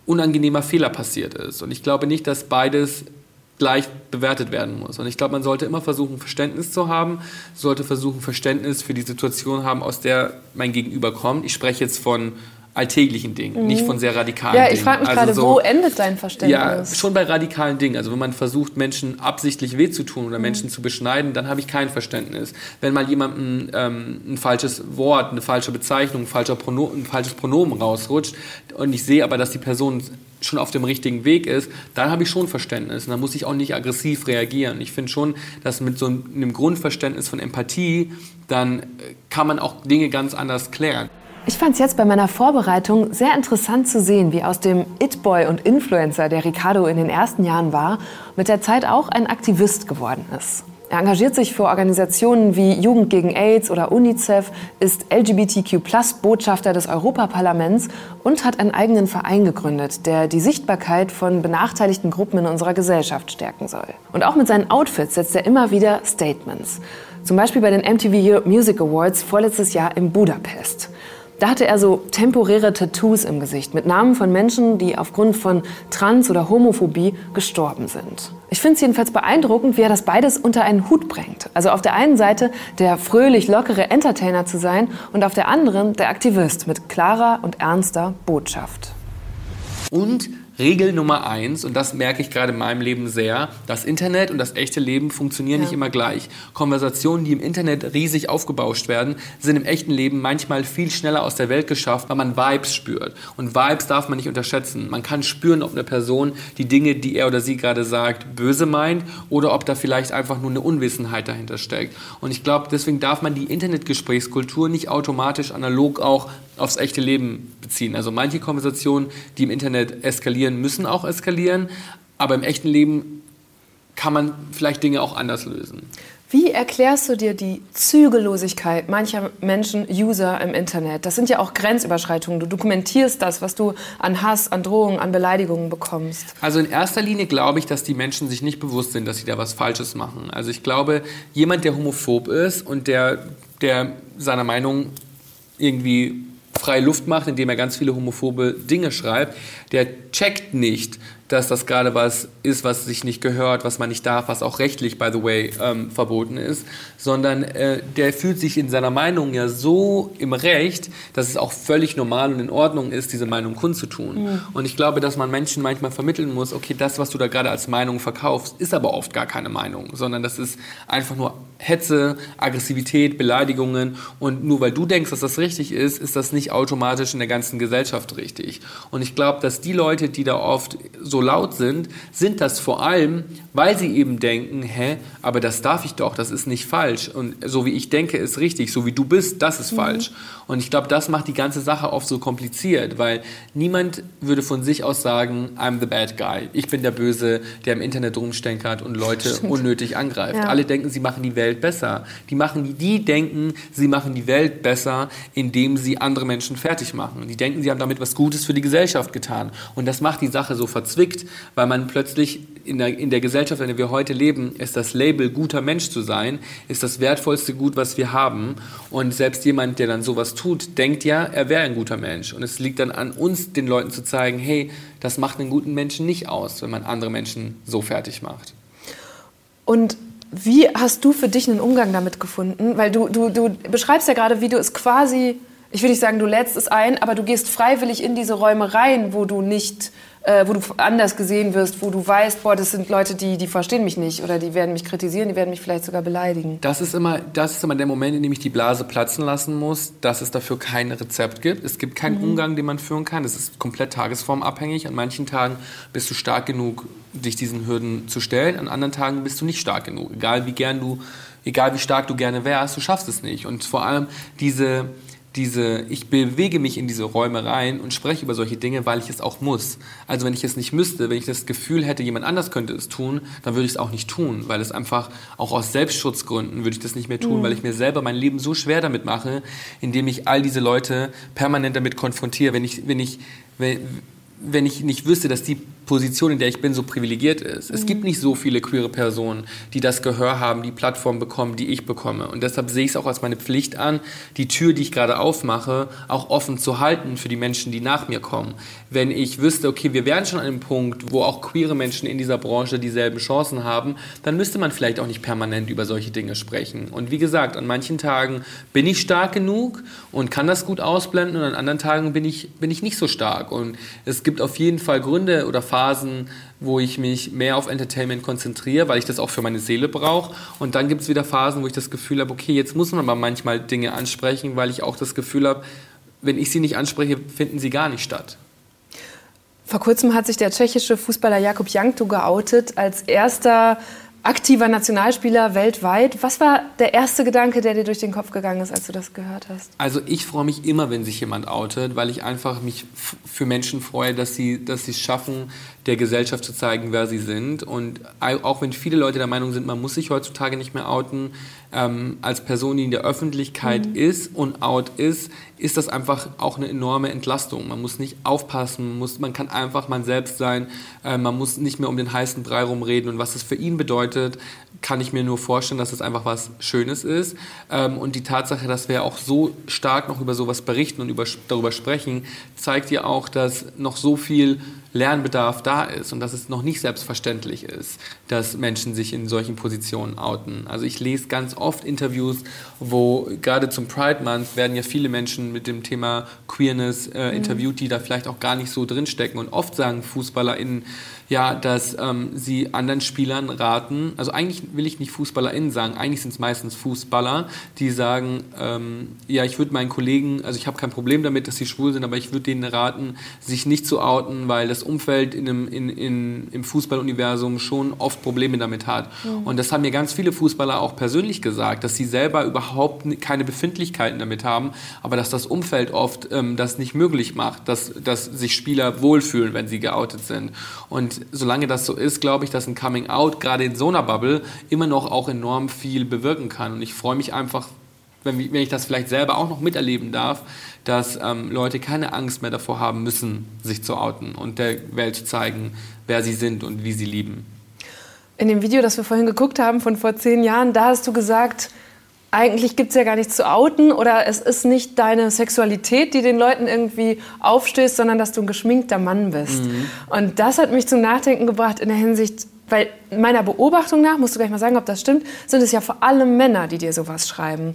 unangenehmer Fehler passiert ist. Und ich glaube nicht, dass beides gleich bewertet werden muss. Und ich glaube, man sollte immer versuchen, Verständnis zu haben, sollte versuchen, Verständnis für die Situation haben, aus der mein Gegenüber kommt. Ich spreche jetzt von alltäglichen Dingen, mhm. nicht von sehr radikalen Dingen. Ja, ich frage mich also gerade, so, wo endet dein Verständnis? Ja, schon bei radikalen Dingen. Also wenn man versucht, Menschen absichtlich weh zu tun oder mhm. Menschen zu beschneiden, dann habe ich kein Verständnis. Wenn mal jemandem ähm, ein falsches Wort, eine falsche Bezeichnung, ein, falscher Prono ein falsches Pronomen rausrutscht und ich sehe aber, dass die Person schon auf dem richtigen Weg ist, dann habe ich schon Verständnis. Und dann muss ich auch nicht aggressiv reagieren. Ich finde schon, dass mit so einem Grundverständnis von Empathie, dann äh, kann man auch Dinge ganz anders klären. Ich fand es jetzt bei meiner Vorbereitung sehr interessant zu sehen, wie aus dem It-Boy und Influencer, der Ricardo in den ersten Jahren war, mit der Zeit auch ein Aktivist geworden ist. Er engagiert sich für Organisationen wie Jugend gegen AIDS oder UNICEF, ist LGBTQ-Botschafter des Europaparlaments und hat einen eigenen Verein gegründet, der die Sichtbarkeit von benachteiligten Gruppen in unserer Gesellschaft stärken soll. Und auch mit seinen Outfits setzt er immer wieder Statements. Zum Beispiel bei den MTV Music Awards vorletztes Jahr in Budapest. Da hatte er so temporäre Tattoos im Gesicht mit Namen von Menschen, die aufgrund von Trans- oder Homophobie gestorben sind. Ich finde es jedenfalls beeindruckend, wie er das beides unter einen Hut bringt. Also auf der einen Seite der fröhlich lockere Entertainer zu sein und auf der anderen der Aktivist mit klarer und ernster Botschaft. Und Regel Nummer eins, und das merke ich gerade in meinem Leben sehr, das Internet und das echte Leben funktionieren ja. nicht immer gleich. Konversationen, die im Internet riesig aufgebauscht werden, sind im echten Leben manchmal viel schneller aus der Welt geschafft, weil man Vibes spürt. Und Vibes darf man nicht unterschätzen. Man kann spüren, ob eine Person die Dinge, die er oder sie gerade sagt, böse meint oder ob da vielleicht einfach nur eine Unwissenheit dahinter steckt. Und ich glaube, deswegen darf man die Internetgesprächskultur nicht automatisch analog auch aufs echte Leben beziehen. Also manche Konversationen, die im Internet eskalieren, müssen auch eskalieren, aber im echten Leben kann man vielleicht Dinge auch anders lösen. Wie erklärst du dir die Zügellosigkeit mancher Menschen, User im Internet? Das sind ja auch Grenzüberschreitungen. Du dokumentierst das, was du an Hass, an Drohungen, an Beleidigungen bekommst. Also in erster Linie glaube ich, dass die Menschen sich nicht bewusst sind, dass sie da was Falsches machen. Also ich glaube, jemand, der homophob ist und der, der seiner Meinung irgendwie freie Luft macht, indem er ganz viele homophobe Dinge schreibt, der checkt nicht, dass das gerade was ist, was sich nicht gehört, was man nicht darf, was auch rechtlich, by the way, ähm, verboten ist, sondern äh, der fühlt sich in seiner Meinung ja so im Recht, dass es auch völlig normal und in Ordnung ist, diese Meinung kundzutun. Mhm. Und ich glaube, dass man Menschen manchmal vermitteln muss, okay, das, was du da gerade als Meinung verkaufst, ist aber oft gar keine Meinung, sondern das ist einfach nur Hetze, Aggressivität, Beleidigungen und nur weil du denkst, dass das richtig ist, ist das nicht automatisch in der ganzen Gesellschaft richtig. Und ich glaube, dass die Leute, die da oft so laut sind, sind das vor allem, weil sie eben denken, hä, aber das darf ich doch, das ist nicht falsch. Und so wie ich denke, ist richtig, so wie du bist, das ist mhm. falsch. Und ich glaube, das macht die ganze Sache oft so kompliziert, weil niemand würde von sich aus sagen, I'm the bad guy. Ich bin der Böse, der im Internet rumstenkert und Leute Stimmt. unnötig angreift. Ja. Alle denken, sie machen die Welt besser. Die, machen, die denken, sie machen die Welt besser, indem sie andere Menschen fertig machen. Die denken, sie haben damit was Gutes für die Gesellschaft getan. Und das macht die Sache so verzwickt, weil man plötzlich in der, in der Gesellschaft, in der wir heute leben, ist das Label guter Mensch zu sein, ist das wertvollste Gut, was wir haben. Und selbst jemand, der dann sowas tut, denkt ja, er wäre ein guter Mensch. Und es liegt dann an uns, den Leuten zu zeigen, hey, das macht einen guten Menschen nicht aus, wenn man andere Menschen so fertig macht. Und wie hast du für dich einen Umgang damit gefunden? Weil du, du, du beschreibst ja gerade, wie du es quasi, ich will nicht sagen, du lädst es ein, aber du gehst freiwillig in diese Räume rein, wo du nicht äh, wo du anders gesehen wirst, wo du weißt, boah, das sind Leute, die, die verstehen mich nicht oder die werden mich kritisieren, die werden mich vielleicht sogar beleidigen. Das ist immer, das ist immer der Moment, in dem ich die Blase platzen lassen muss, dass es dafür kein Rezept gibt. Es gibt keinen mhm. Umgang, den man führen kann. Das ist komplett tagesformabhängig. An manchen Tagen bist du stark genug, dich diesen Hürden zu stellen. An anderen Tagen bist du nicht stark genug. Egal wie gern du, egal wie stark du gerne wärst, du schaffst es nicht. Und vor allem diese, diese, ich bewege mich in diese Räume rein und spreche über solche Dinge, weil ich es auch muss. Also wenn ich es nicht müsste, wenn ich das Gefühl hätte, jemand anders könnte es tun, dann würde ich es auch nicht tun, weil es einfach auch aus Selbstschutzgründen würde ich das nicht mehr tun, mhm. weil ich mir selber mein Leben so schwer damit mache, indem ich all diese Leute permanent damit konfrontiere. Wenn ich, wenn ich, wenn, wenn ich nicht wüsste, dass die Position, in der ich bin, so privilegiert ist. Es gibt nicht so viele queere Personen, die das Gehör haben, die Plattform bekommen, die ich bekomme. Und deshalb sehe ich es auch als meine Pflicht an, die Tür, die ich gerade aufmache, auch offen zu halten für die Menschen, die nach mir kommen. Wenn ich wüsste, okay, wir wären schon an einem Punkt, wo auch queere Menschen in dieser Branche dieselben Chancen haben, dann müsste man vielleicht auch nicht permanent über solche Dinge sprechen. Und wie gesagt, an manchen Tagen bin ich stark genug und kann das gut ausblenden und an anderen Tagen bin ich, bin ich nicht so stark. Und es gibt auf jeden Fall Gründe oder Phasen, Phasen, wo ich mich mehr auf Entertainment konzentriere, weil ich das auch für meine Seele brauche. Und dann gibt es wieder Phasen, wo ich das Gefühl habe, okay, jetzt muss man aber manchmal Dinge ansprechen, weil ich auch das Gefühl habe, wenn ich sie nicht anspreche, finden sie gar nicht statt. Vor kurzem hat sich der tschechische Fußballer Jakub Jankto geoutet als erster aktiver Nationalspieler weltweit. Was war der erste Gedanke, der dir durch den Kopf gegangen ist, als du das gehört hast? Also ich freue mich immer, wenn sich jemand outet, weil ich einfach mich für Menschen freue, dass sie dass sie es schaffen, der Gesellschaft zu zeigen, wer sie sind. Und auch wenn viele Leute der Meinung sind, man muss sich heutzutage nicht mehr outen, ähm, als Person, die in der Öffentlichkeit mhm. ist und out ist, ist das einfach auch eine enorme Entlastung. Man muss nicht aufpassen, man, muss, man kann einfach man selbst sein, äh, man muss nicht mehr um den heißen Brei rumreden und was das für ihn bedeutet kann ich mir nur vorstellen, dass es einfach was Schönes ist. Ähm, und die Tatsache, dass wir auch so stark noch über sowas berichten und über, darüber sprechen, zeigt ja auch, dass noch so viel Lernbedarf da ist und dass es noch nicht selbstverständlich ist, dass Menschen sich in solchen Positionen outen. Also ich lese ganz oft Interviews, wo gerade zum Pride Month werden ja viele Menschen mit dem Thema Queerness äh, mhm. interviewt, die da vielleicht auch gar nicht so drinstecken. Und oft sagen FußballerInnen, ja, dass ähm, sie anderen Spielern raten, also eigentlich will ich nicht FußballerInnen sagen, eigentlich sind es meistens Fußballer, die sagen, ähm, ja, ich würde meinen Kollegen, also ich habe kein Problem damit, dass sie schwul sind, aber ich würde denen raten, sich nicht zu outen, weil das Umfeld in einem, in, in, im Fußballuniversum schon oft Probleme damit hat. Mhm. Und das haben mir ganz viele Fußballer auch persönlich gesagt, dass sie selber überhaupt keine Befindlichkeiten damit haben, aber dass das Umfeld oft ähm, das nicht möglich macht, dass, dass sich Spieler wohlfühlen, wenn sie geoutet sind. Und solange das so ist, glaube ich, dass ein Coming Out gerade in so einer Bubble immer noch auch enorm viel bewirken kann. Und ich freue mich einfach, wenn, wenn ich das vielleicht selber auch noch miterleben darf, dass ähm, Leute keine Angst mehr davor haben müssen, sich zu outen und der Welt zu zeigen, wer sie sind und wie sie lieben. In dem Video, das wir vorhin geguckt haben von vor zehn Jahren, da hast du gesagt, eigentlich gibt es ja gar nichts zu outen oder es ist nicht deine Sexualität, die den Leuten irgendwie aufstößt, sondern dass du ein geschminkter Mann bist. Mhm. Und das hat mich zum Nachdenken gebracht in der Hinsicht, weil meiner Beobachtung nach, musst du gleich mal sagen, ob das stimmt, sind es ja vor allem Männer, die dir sowas schreiben.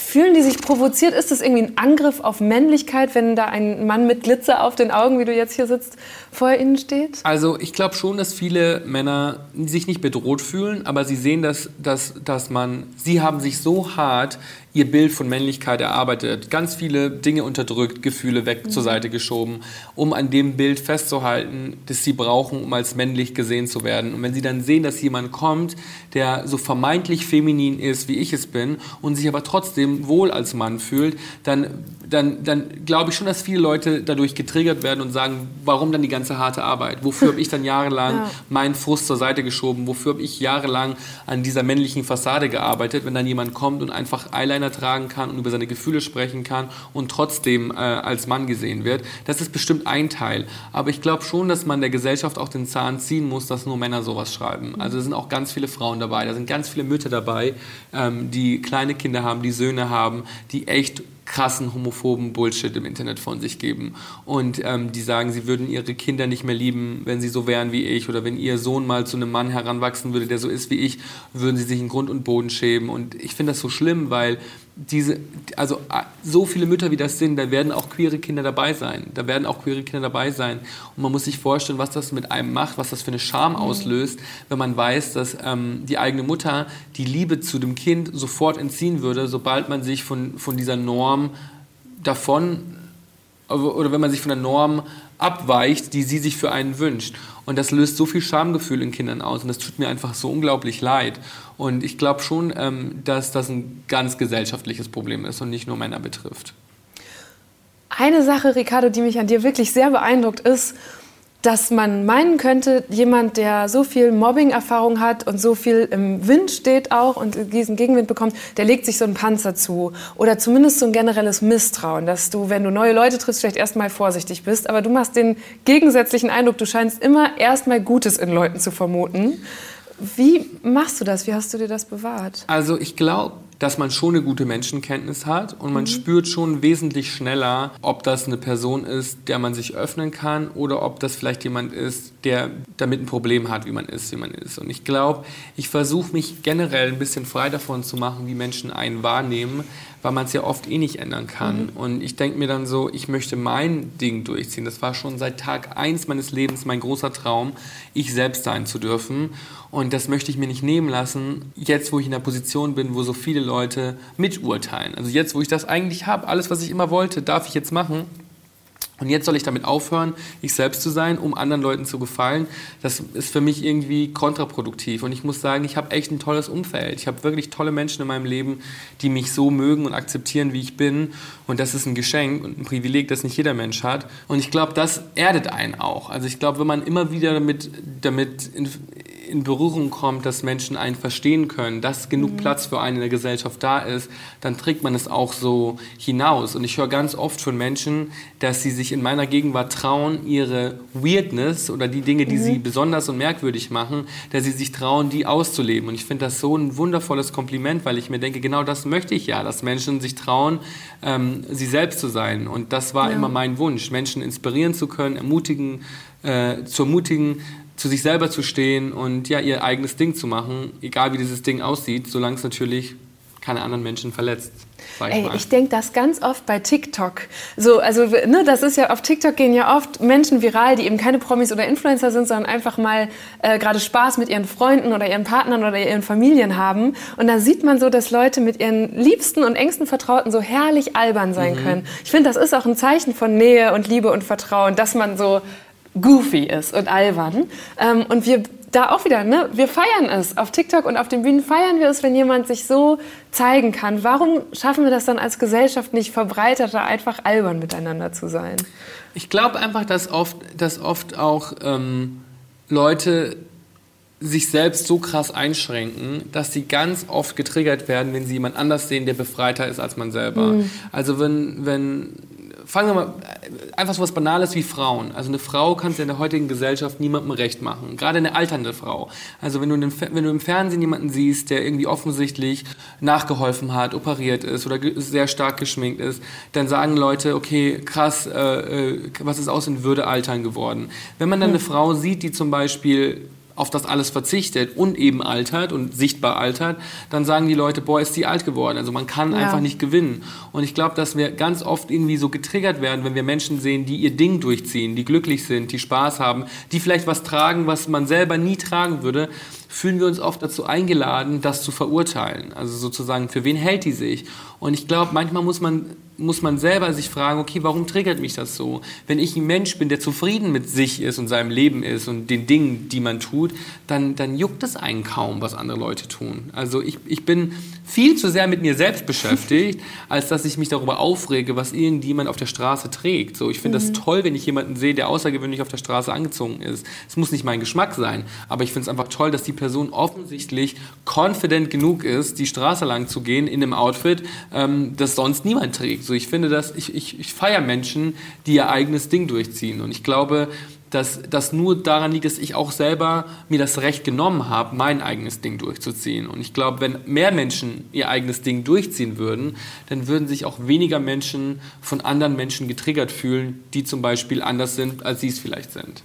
Fühlen die sich provoziert? Ist das irgendwie ein Angriff auf Männlichkeit, wenn da ein Mann mit Glitzer auf den Augen, wie du jetzt hier sitzt, vor ihnen steht? Also ich glaube schon, dass viele Männer sich nicht bedroht fühlen, aber sie sehen, dass, dass, dass man, sie haben sich so hart ihr Bild von Männlichkeit erarbeitet, ganz viele Dinge unterdrückt, Gefühle weg mhm. zur Seite geschoben, um an dem Bild festzuhalten, das sie brauchen, um als männlich gesehen zu werden. Und wenn sie dann sehen, dass jemand kommt, der so vermeintlich feminin ist, wie ich es bin, und sich aber trotzdem wohl als Mann fühlt, dann, dann, dann glaube ich schon, dass viele Leute dadurch getriggert werden und sagen, warum dann die ganze harte Arbeit? Wofür habe ich dann jahrelang ja. meinen Frust zur Seite geschoben? Wofür habe ich jahrelang an dieser männlichen Fassade gearbeitet, wenn dann jemand kommt und einfach Eyeliner Eyeliner tragen kann und über seine Gefühle sprechen kann und trotzdem äh, als Mann gesehen wird. Das ist bestimmt ein Teil. Aber ich glaube schon, dass man der Gesellschaft auch den Zahn ziehen muss, dass nur Männer sowas schreiben. Also es sind auch ganz viele Frauen dabei, da sind ganz viele Mütter dabei, ähm, die kleine Kinder haben, die Söhne haben, die echt krassen homophoben Bullshit im Internet von sich geben. Und ähm, die sagen, sie würden ihre Kinder nicht mehr lieben, wenn sie so wären wie ich. Oder wenn ihr Sohn mal zu einem Mann heranwachsen würde, der so ist wie ich, würden sie sich in Grund und Boden schämen. Und ich finde das so schlimm, weil diese, also so viele Mütter wie das sind, da werden auch queere Kinder dabei sein. Da werden auch queere Kinder dabei sein. Und man muss sich vorstellen, was das mit einem macht, was das für eine Scham mhm. auslöst, wenn man weiß, dass ähm, die eigene Mutter die Liebe zu dem Kind sofort entziehen würde, sobald man sich von, von dieser Norm davon oder wenn man sich von der Norm abweicht, die sie sich für einen wünscht. Und das löst so viel Schamgefühl in Kindern aus und das tut mir einfach so unglaublich leid. Und ich glaube schon, ähm, dass das ein ganz gesellschaftliches Problem ist und nicht nur Männer betrifft. Eine Sache, Ricardo, die mich an dir wirklich sehr beeindruckt, ist, dass man meinen könnte, jemand, der so viel Mobbing-Erfahrung hat und so viel im Wind steht auch und diesen Gegenwind bekommt, der legt sich so einen Panzer zu. Oder zumindest so ein generelles Misstrauen, dass du, wenn du neue Leute triffst, vielleicht erstmal vorsichtig bist. Aber du machst den gegensätzlichen Eindruck, du scheinst immer erstmal Gutes in Leuten zu vermuten. Wie machst du das? Wie hast du dir das bewahrt? Also ich glaube, dass man schon eine gute Menschenkenntnis hat und man mhm. spürt schon wesentlich schneller, ob das eine Person ist, der man sich öffnen kann oder ob das vielleicht jemand ist, der damit ein Problem hat, wie man ist, wie man ist. Und ich glaube, ich versuche mich generell ein bisschen frei davon zu machen, wie Menschen einen wahrnehmen, weil man es ja oft eh nicht ändern kann. Mhm. Und ich denke mir dann so, ich möchte mein Ding durchziehen. Das war schon seit Tag eins meines Lebens mein großer Traum, ich selbst sein zu dürfen. Und das möchte ich mir nicht nehmen lassen, jetzt wo ich in der Position bin, wo so viele Leute miturteilen. Also jetzt, wo ich das eigentlich habe, alles, was ich immer wollte, darf ich jetzt machen. Und jetzt soll ich damit aufhören, ich selbst zu sein, um anderen Leuten zu gefallen. Das ist für mich irgendwie kontraproduktiv. Und ich muss sagen, ich habe echt ein tolles Umfeld. Ich habe wirklich tolle Menschen in meinem Leben, die mich so mögen und akzeptieren, wie ich bin. Und das ist ein Geschenk und ein Privileg, das nicht jeder Mensch hat. Und ich glaube, das erdet einen auch. Also ich glaube, wenn man immer wieder damit, damit in Berührung kommt, dass Menschen einen verstehen können, dass genug mhm. Platz für einen in der Gesellschaft da ist, dann trägt man es auch so hinaus. Und ich höre ganz oft von Menschen, dass sie sich in meiner Gegenwart trauen, ihre Weirdness oder die Dinge, die mhm. sie besonders und merkwürdig machen, dass sie sich trauen, die auszuleben. Und ich finde das so ein wundervolles Kompliment, weil ich mir denke, genau das möchte ich ja, dass Menschen sich trauen, ähm, sie selbst zu sein. Und das war ja. immer mein Wunsch, Menschen inspirieren zu können, ermutigen, äh, zu ermutigen, zu sich selber zu stehen und ja, ihr eigenes Ding zu machen, egal wie dieses Ding aussieht, solange es natürlich keine anderen Menschen verletzt. Ich Ey, ich denke das ganz oft bei TikTok. So, also, ne, das ist ja auf TikTok gehen ja oft Menschen viral, die eben keine Promis oder Influencer sind, sondern einfach mal äh, gerade Spaß mit ihren Freunden oder ihren Partnern oder ihren Familien haben. Und da sieht man so, dass Leute mit ihren liebsten und engsten Vertrauten so herrlich albern sein mhm. können. Ich finde, das ist auch ein Zeichen von Nähe und Liebe und Vertrauen, dass man so goofy ist und albern. Ähm, und wir da auch wieder, ne? wir feiern es. Auf TikTok und auf den Bühnen feiern wir es, wenn jemand sich so zeigen kann. Warum schaffen wir das dann als Gesellschaft nicht verbreiteter, einfach albern miteinander zu sein? Ich glaube einfach, dass oft, dass oft auch ähm, Leute sich selbst so krass einschränken, dass sie ganz oft getriggert werden, wenn sie jemand anders sehen, der befreiter ist als man selber. Mhm. Also wenn, wenn fangen wir mal, einfach so was Banales wie Frauen. Also eine Frau kannst du in der heutigen Gesellschaft niemandem recht machen. Gerade eine alternde Frau. Also wenn du, den, wenn du im Fernsehen jemanden siehst, der irgendwie offensichtlich nachgeholfen hat, operiert ist oder sehr stark geschminkt ist, dann sagen Leute, okay, krass, äh, äh, was ist aus in Würde altern geworden. Wenn man dann eine Frau sieht, die zum Beispiel auf das alles verzichtet und eben altert und sichtbar altert, dann sagen die Leute, boah, ist die alt geworden. Also man kann ja. einfach nicht gewinnen. Und ich glaube, dass wir ganz oft irgendwie so getriggert werden, wenn wir Menschen sehen, die ihr Ding durchziehen, die glücklich sind, die Spaß haben, die vielleicht was tragen, was man selber nie tragen würde, fühlen wir uns oft dazu eingeladen, das zu verurteilen. Also sozusagen, für wen hält die sich? Und ich glaube, manchmal muss man muss man selber sich fragen, okay, warum triggert mich das so? Wenn ich ein Mensch bin, der zufrieden mit sich ist und seinem Leben ist und den Dingen, die man tut, dann, dann juckt es einen kaum, was andere Leute tun. Also ich, ich bin viel zu sehr mit mir selbst beschäftigt, als dass ich mich darüber aufrege, was irgendjemand auf der Straße trägt. So, ich finde mhm. das toll, wenn ich jemanden sehe, der außergewöhnlich auf der Straße angezogen ist. Es muss nicht mein Geschmack sein, aber ich finde es einfach toll, dass die Person offensichtlich confident genug ist, die Straße lang zu gehen in einem Outfit, ähm, das sonst niemand trägt. So, ich finde das, ich, ich, ich feiere Menschen, die ihr eigenes Ding durchziehen. Und ich glaube, dass das nur daran liegt, dass ich auch selber mir das Recht genommen habe, mein eigenes Ding durchzuziehen. Und ich glaube, wenn mehr Menschen ihr eigenes Ding durchziehen würden, dann würden sich auch weniger Menschen von anderen Menschen getriggert fühlen, die zum Beispiel anders sind, als sie es vielleicht sind.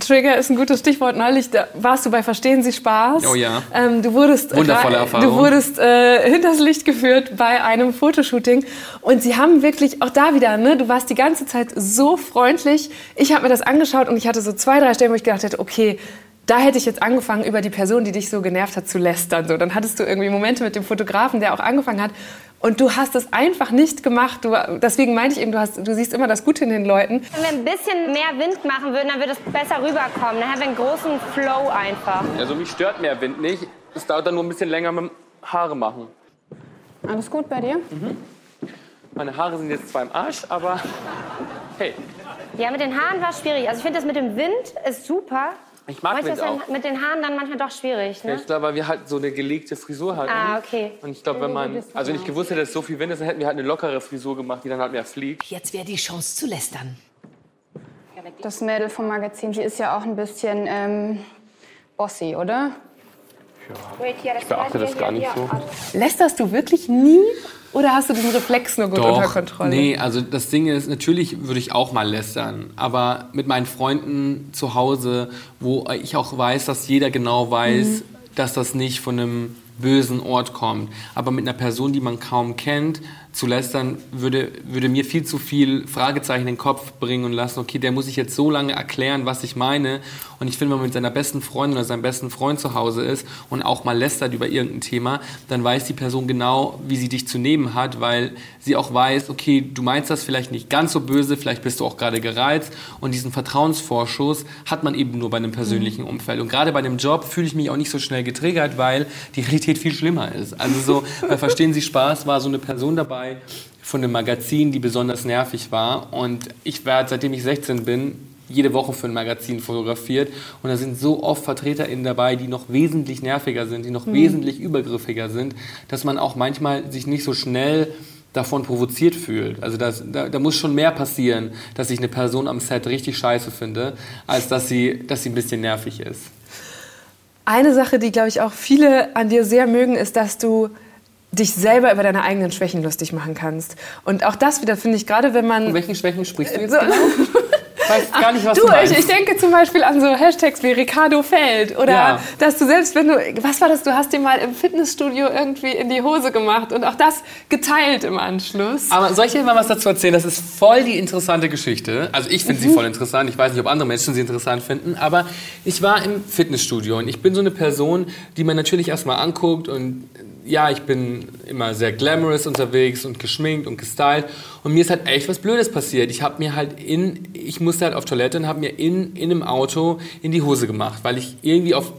Trigger ist ein gutes Stichwort. Neulich da warst du bei Verstehen Sie Spaß. Oh ja. Ähm, du wurdest, Wundervolle Erfahrung. Du wurdest äh, hinters Licht geführt bei einem Fotoshooting. Und sie haben wirklich, auch da wieder, ne, du warst die ganze Zeit so freundlich. Ich habe mir das angeschaut und ich hatte so zwei, drei Stellen, wo ich gedacht hätte, okay, da hätte ich jetzt angefangen, über die Person, die dich so genervt hat, zu lästern. So, dann hattest du irgendwie Momente mit dem Fotografen, der auch angefangen hat. Und du hast es einfach nicht gemacht. Du, deswegen meinte ich eben, du, hast, du siehst immer das Gute in den Leuten. Wenn wir ein bisschen mehr Wind machen würden, dann würde es besser rüberkommen. Dann haben wir einen großen Flow einfach. Also mich stört mehr Wind nicht. Es dauert dann nur ein bisschen länger mit dem Haare machen. Alles gut bei dir? Mhm. Meine Haare sind jetzt zwar im Arsch, aber hey. Ja, mit den Haaren war es schwierig. Also ich finde das mit dem Wind ist super. Ich mag Manchmal Wind auch. mit den Haaren dann manchmal doch schwierig, ne? Ja, ich glaube, weil wir halt so eine gelegte Frisur hatten. Ah, okay. Und ich glaube, wenn man, also wenn ich gewusst hätte, dass es so viel Wind ist, dann hätten wir halt eine lockere Frisur gemacht, die dann halt mehr fliegt. Jetzt wäre die Chance zu lästern. Das Mädel vom Magazin, sie ist ja auch ein bisschen ähm, bossy, oder? Ja, ich beachte das gar nicht so. Lästerst du wirklich nie oder hast du den Reflex nur gut Doch, unter Kontrolle? Nee, also das Ding ist, natürlich würde ich auch mal lästern, aber mit meinen Freunden zu Hause, wo ich auch weiß, dass jeder genau weiß, mhm. dass das nicht von einem bösen Ort kommt. Aber mit einer Person, die man kaum kennt, zu lästern, würde, würde mir viel zu viel Fragezeichen in den Kopf bringen und lassen, okay, der muss ich jetzt so lange erklären, was ich meine. Und ich finde, wenn man mit seiner besten Freundin oder seinem besten Freund zu Hause ist und auch mal lästert über irgendein Thema, dann weiß die Person genau, wie sie dich zu nehmen hat, weil sie auch weiß, okay, du meinst das vielleicht nicht ganz so böse, vielleicht bist du auch gerade gereizt. Und diesen Vertrauensvorschuss hat man eben nur bei einem persönlichen Umfeld. Und gerade bei einem Job fühle ich mich auch nicht so schnell getriggert, weil die Realität viel schlimmer ist. Also so, bei Verstehen Sie Spaß war so eine Person dabei, von einem Magazin, die besonders nervig war. Und ich werde, seitdem ich 16 bin, jede Woche für ein Magazin fotografiert und da sind so oft VertreterInnen dabei, die noch wesentlich nerviger sind, die noch mhm. wesentlich übergriffiger sind, dass man auch manchmal sich nicht so schnell davon provoziert fühlt. Also das, da, da, muss schon mehr passieren, dass ich eine Person am Set richtig scheiße finde, als dass sie, dass sie ein bisschen nervig ist. Eine Sache, die, glaube ich, auch viele an dir sehr mögen, ist, dass du dich selber über deine eigenen Schwächen lustig machen kannst. Und auch das wieder finde ich gerade, wenn man... Von welchen Schwächen sprichst du jetzt so, genau? weiß gar nicht, was du, du meinst. Ich, ich denke zum Beispiel an so Hashtags wie Ricardo Feld oder ja. dass du selbst, wenn du, was war das, du hast dir mal im Fitnessstudio irgendwie in die Hose gemacht und auch das geteilt im Anschluss. Aber soll ich dir mal was dazu erzählen? Das ist voll die interessante Geschichte. Also ich finde mhm. sie voll interessant. Ich weiß nicht, ob andere Menschen sie interessant finden, aber ich war im Fitnessstudio und ich bin so eine Person, die man natürlich erstmal anguckt und ja, ich bin immer sehr glamorous unterwegs und geschminkt und gestylt. Und mir ist halt echt was Blödes passiert. Ich habe mir halt in, ich musste halt auf Toilette und habe mir in, in einem Auto in die Hose gemacht, weil ich irgendwie auf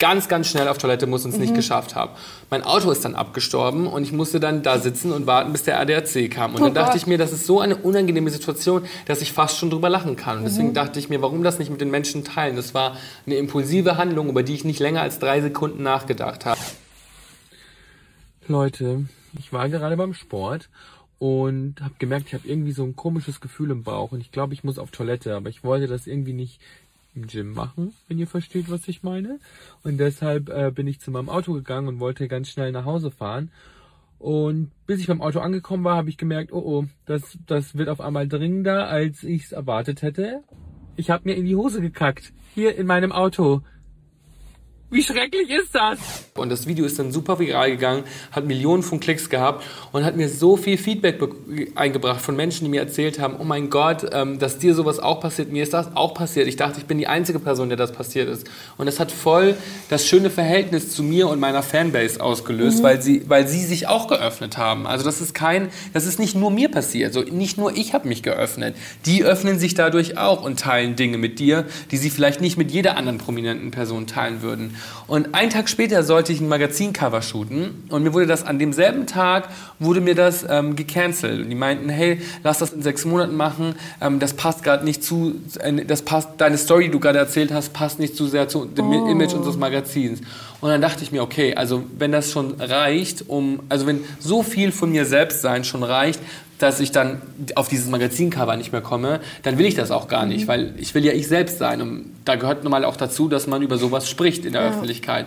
ganz, ganz schnell auf Toilette muss und es mhm. nicht geschafft habe. Mein Auto ist dann abgestorben und ich musste dann da sitzen und warten, bis der ADAC kam. Und oh dann dachte ich mir, das ist so eine unangenehme Situation, dass ich fast schon drüber lachen kann. Und deswegen mhm. dachte ich mir, warum das nicht mit den Menschen teilen? Das war eine impulsive Handlung, über die ich nicht länger als drei Sekunden nachgedacht habe. Leute, ich war gerade beim Sport und habe gemerkt, ich habe irgendwie so ein komisches Gefühl im Bauch und ich glaube, ich muss auf Toilette, aber ich wollte das irgendwie nicht im Gym machen, wenn ihr versteht, was ich meine. Und deshalb äh, bin ich zu meinem Auto gegangen und wollte ganz schnell nach Hause fahren. Und bis ich beim Auto angekommen war, habe ich gemerkt, oh oh, das, das wird auf einmal dringender, als ich es erwartet hätte. Ich habe mir in die Hose gekackt. Hier in meinem Auto. Wie schrecklich ist das? Und das Video ist dann super viral gegangen, hat Millionen von Klicks gehabt und hat mir so viel Feedback eingebracht von Menschen, die mir erzählt haben, oh mein Gott, ähm, dass dir sowas auch passiert, mir ist das auch passiert. Ich dachte, ich bin die einzige Person, der das passiert ist. Und das hat voll das schöne Verhältnis zu mir und meiner Fanbase ausgelöst, mhm. weil, sie, weil sie sich auch geöffnet haben. Also das ist kein, das ist nicht nur mir passiert, so nicht nur ich habe mich geöffnet. Die öffnen sich dadurch auch und teilen Dinge mit dir, die sie vielleicht nicht mit jeder anderen prominenten Person teilen würden. Und einen Tag später sollte ich ein Magazincover shooten und mir wurde das an demselben Tag wurde mir das ähm, gecancelt. Und die meinten, hey, lass das in sechs Monaten machen, ähm, das passt gerade nicht zu, äh, das passt, deine Story, die du gerade erzählt hast, passt nicht zu sehr zu dem oh. Image unseres Magazins. Und dann dachte ich mir, okay, also wenn das schon reicht, um, also wenn so viel von mir selbst sein schon reicht, dass ich dann auf dieses Magazincover nicht mehr komme, dann will ich das auch gar nicht, mhm. weil ich will ja ich selbst sein. Und da gehört normal auch dazu, dass man über sowas spricht in der ja. Öffentlichkeit.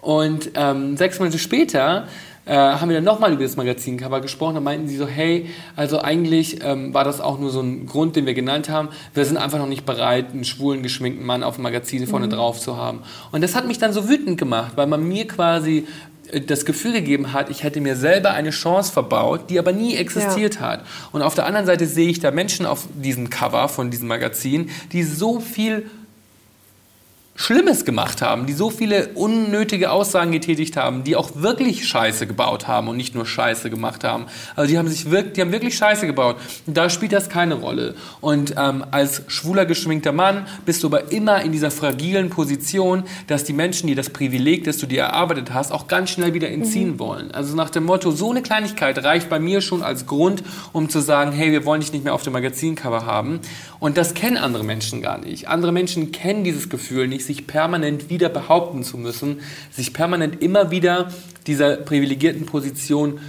Und ähm, sechs Monate später äh, haben wir dann nochmal über das Magazincover gesprochen. Da meinten sie so, hey, also eigentlich ähm, war das auch nur so ein Grund, den wir genannt haben. Wir sind einfach noch nicht bereit, einen schwulen, geschminkten Mann auf dem Magazin vorne mhm. drauf zu haben. Und das hat mich dann so wütend gemacht, weil man mir quasi das Gefühl gegeben hat, ich hätte mir selber eine Chance verbaut, die aber nie existiert ja. hat. Und auf der anderen Seite sehe ich da Menschen auf diesem Cover von diesem Magazin, die so viel Schlimmes gemacht haben, die so viele unnötige Aussagen getätigt haben, die auch wirklich Scheiße gebaut haben und nicht nur Scheiße gemacht haben. Also die haben sich wirklich, die haben wirklich Scheiße gebaut. Und da spielt das keine Rolle. Und ähm, als schwuler geschminkter Mann bist du aber immer in dieser fragilen Position, dass die Menschen, die das Privileg, das du dir erarbeitet hast, auch ganz schnell wieder entziehen mhm. wollen. Also nach dem Motto, so eine Kleinigkeit reicht bei mir schon als Grund, um zu sagen, hey, wir wollen dich nicht mehr auf dem Magazincover haben. Und das kennen andere Menschen gar nicht. Andere Menschen kennen dieses Gefühl nicht sich permanent wieder behaupten zu müssen, sich permanent immer wieder dieser privilegierten Position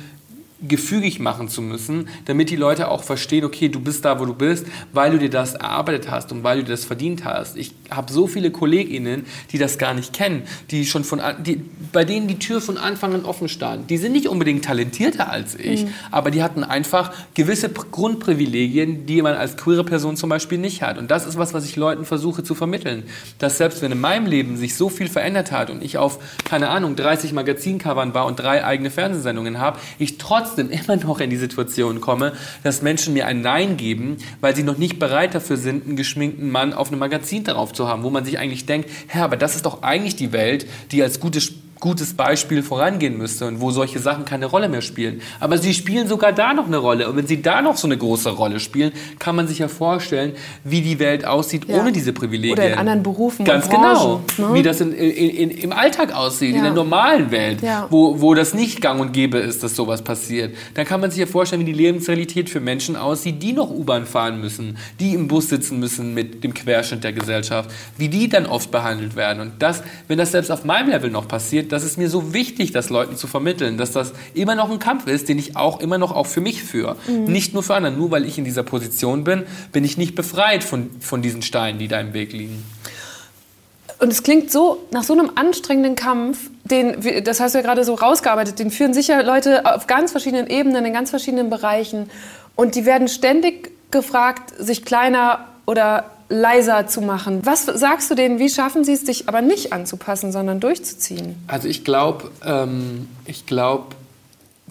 gefügig machen zu müssen, damit die Leute auch verstehen, okay, du bist da, wo du bist, weil du dir das erarbeitet hast und weil du dir das verdient hast. Ich habe so viele KollegInnen, die das gar nicht kennen, die schon von, die, bei denen die Tür von Anfang an offen stand. Die sind nicht unbedingt talentierter als ich, mhm. aber die hatten einfach gewisse Grundprivilegien, die man als queere Person zum Beispiel nicht hat. Und das ist was, was ich Leuten versuche zu vermitteln. Dass selbst wenn in meinem Leben sich so viel verändert hat und ich auf, keine Ahnung, 30 Magazincovern war und drei eigene Fernsehsendungen habe, ich trotzdem immer noch in die Situation komme, dass Menschen mir ein Nein geben, weil sie noch nicht bereit dafür sind, einen geschminkten Mann auf einem Magazin darauf zu haben, wo man sich eigentlich denkt, Herr, aber das ist doch eigentlich die Welt, die als gutes gutes Beispiel vorangehen müsste und wo solche Sachen keine Rolle mehr spielen. Aber sie spielen sogar da noch eine Rolle. Und wenn sie da noch so eine große Rolle spielen, kann man sich ja vorstellen, wie die Welt aussieht Ja. ohne diese Privilegien. Oder in anderen Berufen Ganz und Branchen, genau. ne? Wie das in, in, in, im Alltag aussieht, in Ja. der normalen Welt, Ja. wo, wo das nicht gang und gäbe ist, dass sowas passiert. Dann kann man sich ja vorstellen, wie die Lebensrealität für Menschen aussieht, die noch U-Bahn fahren müssen, die im Bus sitzen müssen mit dem Querschnitt der Gesellschaft, wie die dann oft behandelt werden. Und das, wenn das selbst auf meinem Level noch passiert, das ist mir so wichtig, das Leuten zu vermitteln, dass das immer noch ein Kampf ist, den ich auch immer noch auch für mich führe. Nicht nur für andere. Nur weil ich in dieser Position bin, bin ich nicht befreit von, von diesen Steinen, die da im Weg liegen. Und es klingt so nach so einem anstrengenden Kampf, den, das hast du ja gerade so rausgearbeitet, den führen sicher Leute auf ganz verschiedenen Ebenen, in ganz verschiedenen Bereichen. Und die werden ständig gefragt, sich kleiner oder leiser zu machen. Was sagst du denen, wie schaffen sie es, sich aber nicht anzupassen, sondern durchzuziehen? Also ich glaube, ähm, ich glaube,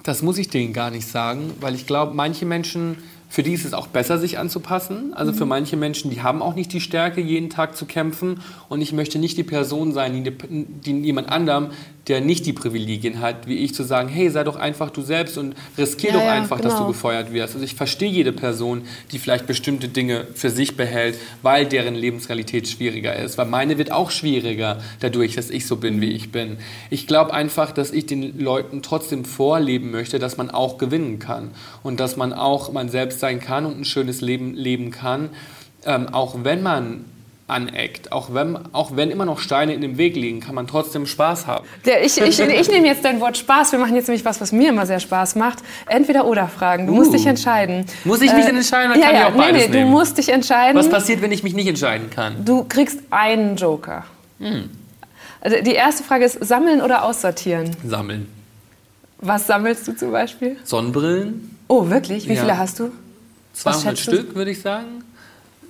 das muss ich denen gar nicht sagen, weil ich glaube, manche Menschen, für die ist es auch besser, sich anzupassen. Also für manche Menschen, die haben auch nicht die Stärke, jeden Tag zu kämpfen. Und ich möchte nicht die Person sein, die, die jemand anderem, der nicht die Privilegien hat, wie ich, zu sagen, hey, sei doch einfach du selbst und riskier Ja, doch ja, einfach, dass du genau. gefeuert wirst. Also ich verstehe jede Person, die vielleicht bestimmte Dinge für sich behält, weil deren Lebensrealität schwieriger ist. Weil meine wird auch schwieriger dadurch, dass ich so bin, wie ich bin. Ich glaube einfach, dass ich den Leuten trotzdem vorleben möchte, dass man auch gewinnen kann und dass man auch man selbst sein kann und ein schönes Leben leben kann, ähm, auch wenn man aneckt, auch wenn, auch wenn immer noch Steine in dem Weg liegen, kann man trotzdem Spaß haben. Der, ich, ich, ich nehme jetzt dein Wort Spaß. Wir machen jetzt nämlich was, was mir immer sehr Spaß macht. Entweder oder Fragen. Du musst Uh. dich entscheiden. Muss ich mich denn entscheiden oder ja, kann ich ja, auch beides nee, nee, nehmen? Du musst dich entscheiden. Was passiert, wenn ich mich nicht entscheiden kann? Du kriegst einen Joker. Hm. Also die erste Frage ist, sammeln oder aussortieren? Sammeln. Was sammelst du zum Beispiel? Sonnenbrillen, Oh, wirklich? Wie Ja. viele hast du? 200 schätzt du? Stück, würde ich sagen.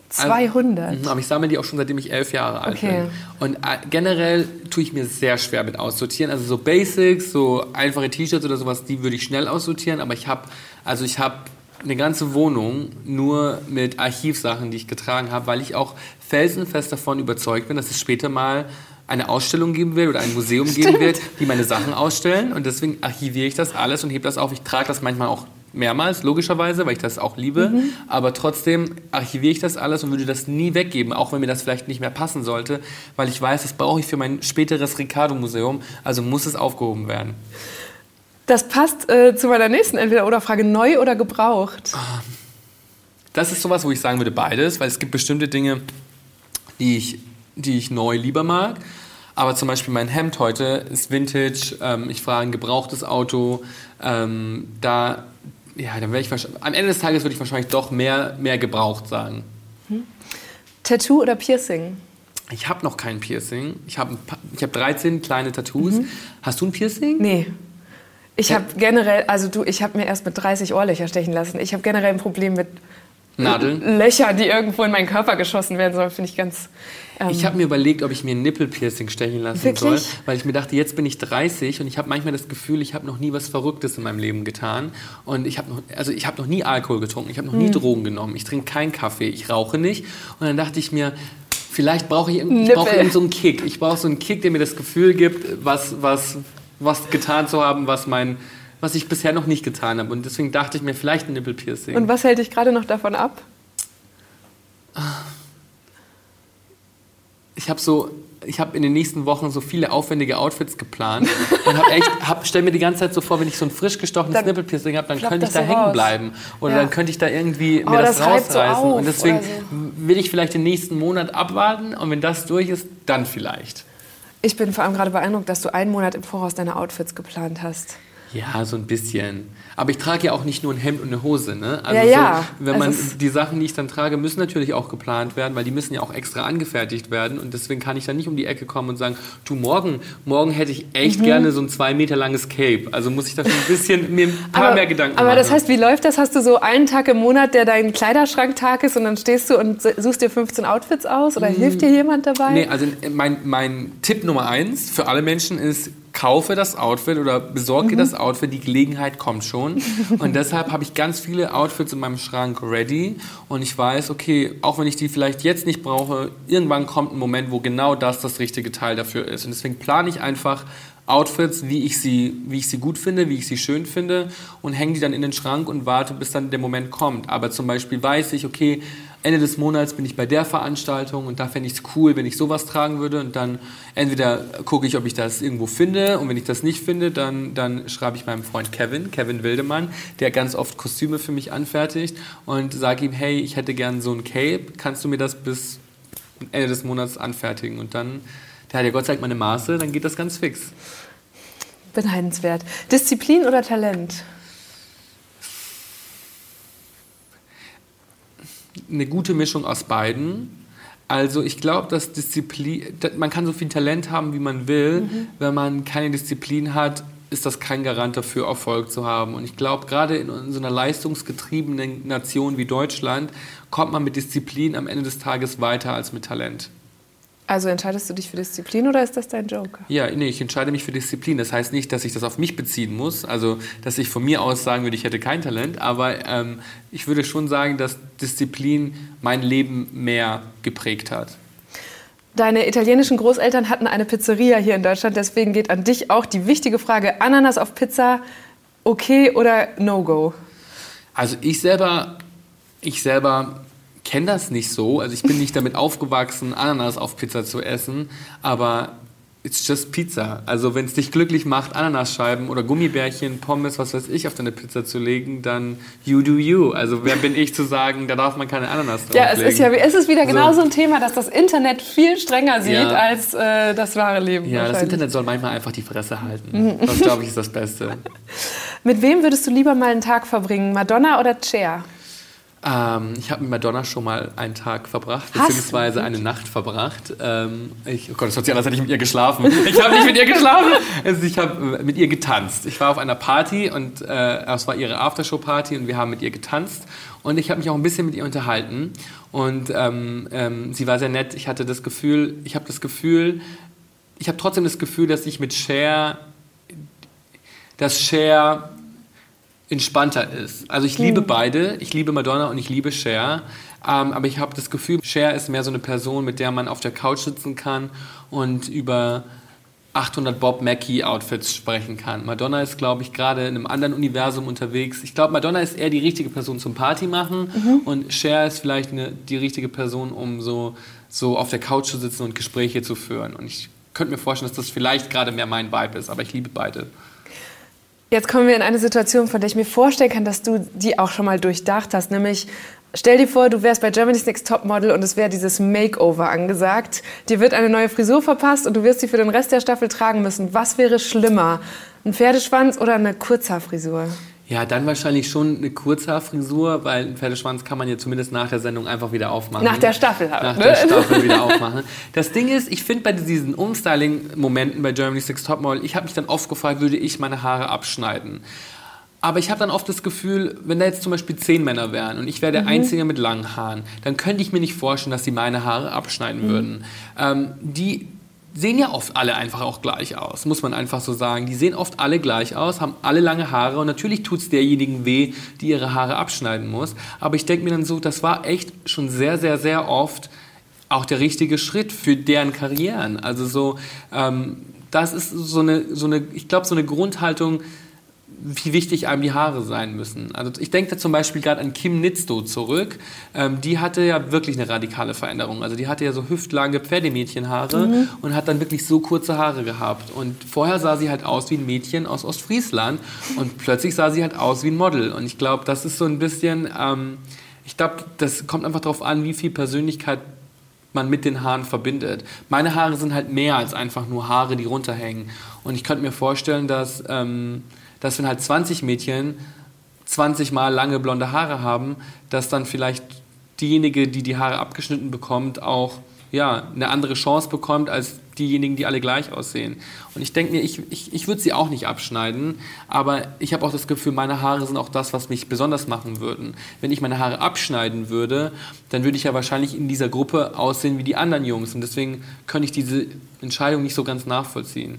200. Mhm, Aber ich sammle die auch schon seitdem ich elf Jahre alt Okay. bin. Und äh, generell tue ich mir sehr schwer mit aussortieren. Also so Basics, so einfache T-Shirts oder sowas, die würde ich schnell aussortieren. Aber ich habe, also ich habe eine ganze Wohnung nur mit Archivsachen, die ich getragen habe, weil ich auch felsenfest davon überzeugt bin, dass es später mal eine Ausstellung geben wird oder ein Museum geben wird, die meine Sachen ausstellen. Und deswegen archiviere ich das alles und hebe das auf. Ich trage das manchmal auch mehrmals, logischerweise, weil ich das auch liebe. Aber trotzdem archiviere ich das alles und würde das nie weggeben, auch wenn mir das vielleicht nicht mehr passen sollte, weil ich weiß, das brauche ich für mein späteres Ricardo-Museum. Also muss es aufgehoben werden. Das passt äh, zu meiner nächsten Entweder-Oder-Frage. Neu oder gebraucht? Das ist sowas, wo ich sagen würde, beides, weil es gibt bestimmte Dinge, die ich, die ich neu lieber mag. Aber zum Beispiel mein Hemd heute ist Vintage. Ähm, ich fahre ein gebrauchtes Auto. Ähm, da, ja, dann wäre ich wahrscheinlich, am Ende des Tages würde ich wahrscheinlich doch mehr, mehr gebraucht sagen. Tattoo oder Piercing? Ich habe noch kein Piercing. Ich habe ich hab 13 kleine Tattoos. Hast du ein Piercing? Nee. Ich habe generell, also du, ich habe mir erst mit 30 Ohrlöcher stechen lassen. Ich habe generell ein Problem mit Nadeln? Löchern, die irgendwo in meinen Körper geschossen werden sollen, finde ich ganz. Ähm, Ich habe mir überlegt, ob ich mir ein Nippelpiercing stechen lassen Wirklich? soll, weil ich mir dachte, jetzt bin ich 30 und ich habe manchmal das Gefühl, ich habe noch nie was Verrücktes in meinem Leben getan und ich habe noch, also ich habe noch nie Alkohol getrunken, ich habe noch Hm. nie Drogen genommen, ich trinke keinen Kaffee, ich rauche nicht und dann dachte ich mir, vielleicht brauche ich, ich brauche irgend so einen Kick, ich brauche so einen Kick, der mir das Gefühl gibt, was, was, was getan zu haben, was mein was ich bisher noch nicht getan habe und deswegen dachte ich mir vielleicht ein Nippelpiercing. und was hält dich gerade noch davon ab? ich habe so, ich habe in den nächsten Wochen so viele aufwendige Outfits geplant und hab echt, hab, stell mir die ganze Zeit so vor, wenn ich so ein frisch gestochenes Dann Nippelpiercing habe, dann könnte ich da so hängen raus. bleiben oder Ja. dann könnte ich da irgendwie Oh, mir das, das so rausreißen auf und deswegen oder will ich vielleicht den nächsten Monat abwarten und wenn das durch ist, dann vielleicht. Ich bin vor allem gerade beeindruckt, dass du einen Monat im Voraus deine Outfits geplant hast. Ja, so ein bisschen. Aber ich trage ja auch nicht nur ein Hemd und eine Hose, ne? Also Ja, ja. So, wenn man Also die Sachen, die ich dann trage, müssen natürlich auch geplant werden, weil die müssen ja auch extra angefertigt werden und deswegen kann ich dann nicht um die Ecke kommen und sagen, du morgen, morgen hätte ich Mhm. echt gerne so ein zwei Meter langes Cape. Also muss ich da schon ein bisschen mir ein paar mehr Gedanken aber machen. das heißt, wie läuft das? Hast du so einen Tag im Monat, der dein Kleiderschranktag ist und dann stehst du und suchst dir 15 Outfits aus oder hilft dir jemand dabei? Mhm. Nee, also mein, mein Tipp Nummer eins für alle Menschen ist, kaufe das Outfit oder besorge Mhm. das Outfit, die Gelegenheit kommt schon. Und deshalb habe ich ganz viele Outfits in meinem Schrank ready und ich weiß, okay, auch wenn ich die vielleicht jetzt nicht brauche, irgendwann kommt ein Moment, wo genau das das richtige Teil dafür ist. Und deswegen plane ich einfach Outfits, wie ich, sie, wie ich sie gut finde, wie ich sie schön finde und hänge die dann in den Schrank und warte, bis dann der Moment kommt. Aber zum Beispiel weiß ich, okay, Ende des Monats bin ich bei der Veranstaltung und da fände ich es cool, wenn ich sowas tragen würde und dann entweder gucke ich, ob ich das irgendwo finde und wenn ich das nicht finde, dann, dann schreibe ich meinem Freund Kevin, Kevin Wildemann, der ganz oft Kostüme für mich anfertigt und sage ihm, hey, ich hätte gern so ein Cape, kannst du mir das bis Ende des Monats anfertigen und dann, der hat ja Gott sei Dank meine Maße, dann geht das ganz fix. Beneidenswert. Disziplin oder Talent? Eine gute Mischung aus beiden. Also ich glaube, dass Disziplin, man kann so viel Talent haben, wie man will. Mhm. Wenn man keine Disziplin hat, ist das kein Garant dafür, Erfolg zu haben. Und ich glaube, gerade in so einer leistungsgetriebenen Nation wie Deutschland kommt man mit Disziplin am Ende des Tages weiter als mit Talent. Also entscheidest du dich für Disziplin oder ist das dein Joker? Ja, nee, ich entscheide mich für Disziplin. Das heißt nicht, dass ich das auf mich beziehen muss, also dass ich von mir aus sagen würde, ich hätte kein Talent, aber ähm, ich würde schon sagen, dass Disziplin mein Leben mehr geprägt hat. Deine italienischen Großeltern hatten eine Pizzeria hier in Deutschland, deswegen geht an dich auch die wichtige Frage: Ananas auf Pizza, okay oder no-go? Also ich selber, ich selber kenne das nicht so. Also ich bin nicht damit aufgewachsen, Ananas auf Pizza zu essen, aber it's just Pizza. Also wenn es dich glücklich macht, Ananasscheiben oder Gummibärchen, Pommes, was weiß ich, auf deine Pizza zu legen, dann you do you. Also wer bin ich zu sagen, da darf man keine Ananas drauflegen. Ja, es ist ja es ist wieder also, genau so ein Thema, dass das Internet viel strenger sieht ja. als äh, das wahre Leben. Ja, das Internet soll manchmal einfach die Fresse halten. Das glaube ich ist das Beste. Mit wem würdest du lieber mal einen Tag verbringen, Madonna oder Cher? Ähm, ich habe mit Madonna schon mal einen Tag verbracht, beziehungsweise eine Nacht verbracht. Ähm, ich, oh Gott, das hört sich an, als hätte ich mit ihr geschlafen. Ich habe nicht mit ihr geschlafen. Also ich habe mit ihr getanzt. Ich war auf einer Party und äh, es war ihre Aftershow-Party und wir haben mit ihr getanzt. Und ich habe mich auch ein bisschen mit ihr unterhalten. Und ähm, ähm sie war sehr nett. Ich hatte das Gefühl, ich habe das Gefühl, ich habe trotzdem das Gefühl, dass ich mit Cher, dass Cher entspannter ist. Also ich liebe mhm. beide. Ich liebe Madonna und ich liebe Cher. Ähm, aber ich habe das Gefühl, Cher ist mehr so eine Person, mit der man auf der Couch sitzen kann und über 800 Bob Mackie Outfits sprechen kann. Madonna ist, glaube ich, gerade in einem anderen Universum unterwegs. Ich glaube, Madonna ist eher die richtige Person zum Party machen mhm. und Cher ist vielleicht eine, die richtige Person, um so, so auf der Couch zu sitzen und Gespräche zu führen. Und ich könnte mir vorstellen, dass das vielleicht gerade mehr mein Vibe ist, aber ich liebe beide. Jetzt kommen wir in eine Situation, von der ich mir vorstellen kann, dass du die auch schon mal durchdacht hast. Nämlich, stell dir vor, du wärst bei Germany's Next Topmodel und es wäre dieses Makeover angesagt. Dir wird eine neue Frisur verpasst und du wirst sie für den Rest der Staffel tragen müssen. Was wäre schlimmer? Ein Pferdeschwanz oder eine Kurzhaarfrisur? Ja, dann wahrscheinlich schon eine Kurzhaarfrisur, weil einen Pferdeschwanz kann man ja zumindest nach der Sendung einfach wieder aufmachen. Nach der Staffel halt. Nach ne? der Staffel wieder aufmachen. Das Ding ist, ich finde bei diesen Umstyling-Momenten bei Germany's Six Topmodel, ich habe mich dann oft gefragt, würde ich meine Haare abschneiden? Aber ich habe dann oft das Gefühl, wenn da jetzt zum Beispiel zehn Männer wären und ich wäre der mhm. Einzige mit langen Haaren, dann könnte ich mir nicht vorstellen, dass sie meine Haare abschneiden mhm. würden. Ähm, die sehen ja oft alle einfach auch gleich aus, muss man einfach so sagen. Die sehen oft alle gleich aus, haben alle lange Haare und natürlich tut es derjenigen weh, die ihre Haare abschneiden muss. Aber ich denke mir dann so, das war echt schon sehr, sehr, sehr oft auch der richtige Schritt für deren Karrieren. Also so, ähm, das ist so eine, so eine ich glaube, so eine Grundhaltung, wie wichtig einem die Haare sein müssen. Also ich denke da zum Beispiel gerade an Kim Nitzdo zurück. Ähm, die hatte ja wirklich eine radikale Veränderung. Also die hatte ja so hüftlange Pferdemädchenhaare mhm. und hat dann wirklich so kurze Haare gehabt. Und vorher sah sie halt aus wie ein Mädchen aus Ostfriesland und plötzlich sah sie halt aus wie ein Model. Und ich glaube, das ist so ein bisschen, ähm, ich glaube, das kommt einfach darauf an, wie viel Persönlichkeit man mit den Haaren verbindet. Meine Haare sind halt mehr als einfach nur Haare, die runterhängen. Und ich könnte mir vorstellen, dass... Ähm, dass wenn halt 20 Mädchen 20 mal lange blonde Haare haben, dass dann vielleicht diejenige, die die Haare abgeschnitten bekommt, auch ja, eine andere Chance bekommt als diejenigen, die alle gleich aussehen. Und ich denke mir, ich, ich, ich würde sie auch nicht abschneiden, aber ich habe auch das Gefühl, meine Haare sind auch das, was mich besonders machen würden. Wenn ich meine Haare abschneiden würde, dann würde ich ja wahrscheinlich in dieser Gruppe aussehen wie die anderen Jungs. Und deswegen könnte ich diese Entscheidung nicht so ganz nachvollziehen.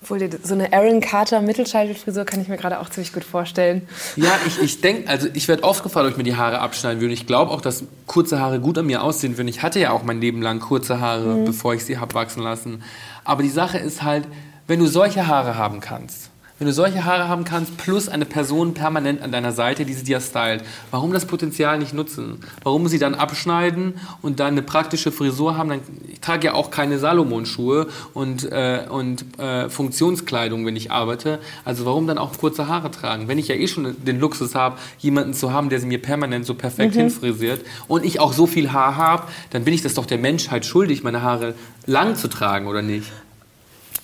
Obwohl, so eine Aaron Carter Mittelscheitelfrisur kann ich mir gerade auch ziemlich gut vorstellen. Ja, ich, ich denke, also ich werde oft gefragt, ob ich mir die Haare abschneiden würde. Ich glaube auch, dass kurze Haare gut an mir aussehen würden. Ich hatte ja auch mein Leben lang kurze Haare, mhm. bevor ich sie habe wachsen lassen. Aber die Sache ist halt, wenn du solche Haare haben kannst, wenn du solche Haare haben kannst, plus eine Person permanent an deiner Seite, die sie dir stylt, warum das Potenzial nicht nutzen? Warum sie dann abschneiden und dann eine praktische Frisur haben? Dann, ich trage ja auch keine Salomon-Schuhe und, äh, und äh, Funktionskleidung, wenn ich arbeite. Also warum dann auch kurze Haare tragen? Wenn ich ja eh schon den Luxus habe, jemanden zu haben, der sie mir permanent so perfekt mhm. hinfrisiert und ich auch so viel Haar habe, dann bin ich das doch der Menschheit schuldig, meine Haare lang zu tragen, oder nicht?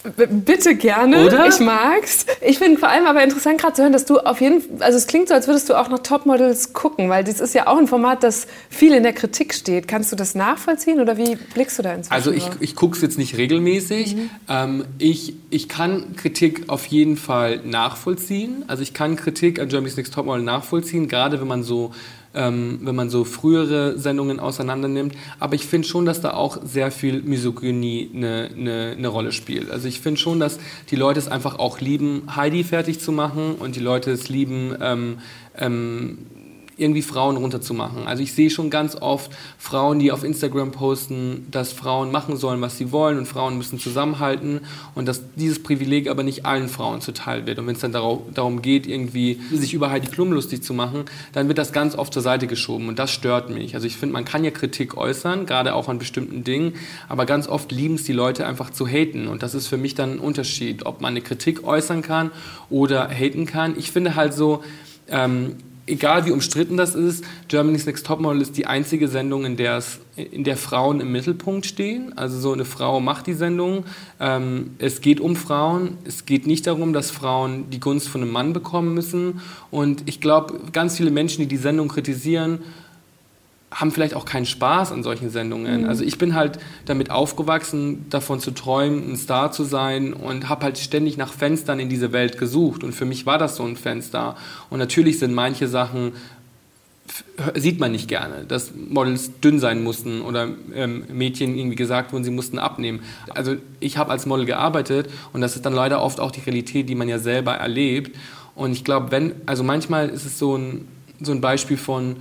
Bitte gerne. Oder? Ich mag's. Ich finde vor allem aber interessant gerade zu hören, dass du auf jeden Fall, also es klingt so, als würdest du auch noch Topmodels gucken, weil das ist ja auch ein Format, das viel in der Kritik steht. Kannst du das nachvollziehen oder wie blickst du da inzwischen? Also ich, ich gucke es jetzt nicht regelmäßig. Mhm. Ähm, ich, ich kann Kritik auf jeden Fall nachvollziehen. Also ich kann Kritik an Germany's Next Topmodel nachvollziehen, gerade wenn man so ähm, wenn man so frühere Sendungen auseinander. Aber ich finde schon, dass da auch sehr viel Misogynie eine, eine, eine Rolle spielt. Also ich finde schon, dass die Leute es einfach auch lieben, Heidi fertig zu machen und die Leute es lieben, ähm, ähm, irgendwie Frauen runterzumachen. Also ich sehe schon ganz oft Frauen, die auf Instagram posten, dass Frauen machen sollen, was sie wollen und Frauen müssen zusammenhalten und dass dieses Privileg aber nicht allen Frauen zuteil wird. Und wenn es dann darum geht, irgendwie sich über Heidi Klum lustig zu machen, dann wird das ganz oft zur Seite geschoben und das stört mich. Also ich finde, man kann ja Kritik äußern, gerade auch an bestimmten Dingen, aber ganz oft lieben es die Leute einfach zu haten und das ist für mich dann ein Unterschied, ob man eine Kritik äußern kann oder haten kann. Ich finde halt so, ähm, egal wie umstritten das ist, Germany's Next Topmodel ist die einzige Sendung, in der, es, in der Frauen im Mittelpunkt stehen. Also so eine Frau macht die Sendung. Ähm, es geht um Frauen. Es geht nicht darum, dass Frauen die Gunst von einem Mann bekommen müssen. Und ich glaube, ganz viele Menschen, die die Sendung kritisieren, haben vielleicht auch keinen Spaß an solchen Sendungen. Mhm. Also ich bin halt damit aufgewachsen, davon zu träumen, ein Star zu sein und habe halt ständig nach Fenstern in diese Welt gesucht. Und für mich war das so ein Fenster. Und natürlich sind manche Sachen sieht man nicht gerne, dass Models dünn sein mussten oder ähm, Mädchen irgendwie gesagt wurden, sie mussten abnehmen. Also ich habe als Model gearbeitet und das ist dann leider oft auch die Realität, die man ja selber erlebt. Und ich glaube, wenn, also manchmal ist es so ein, so ein Beispiel von,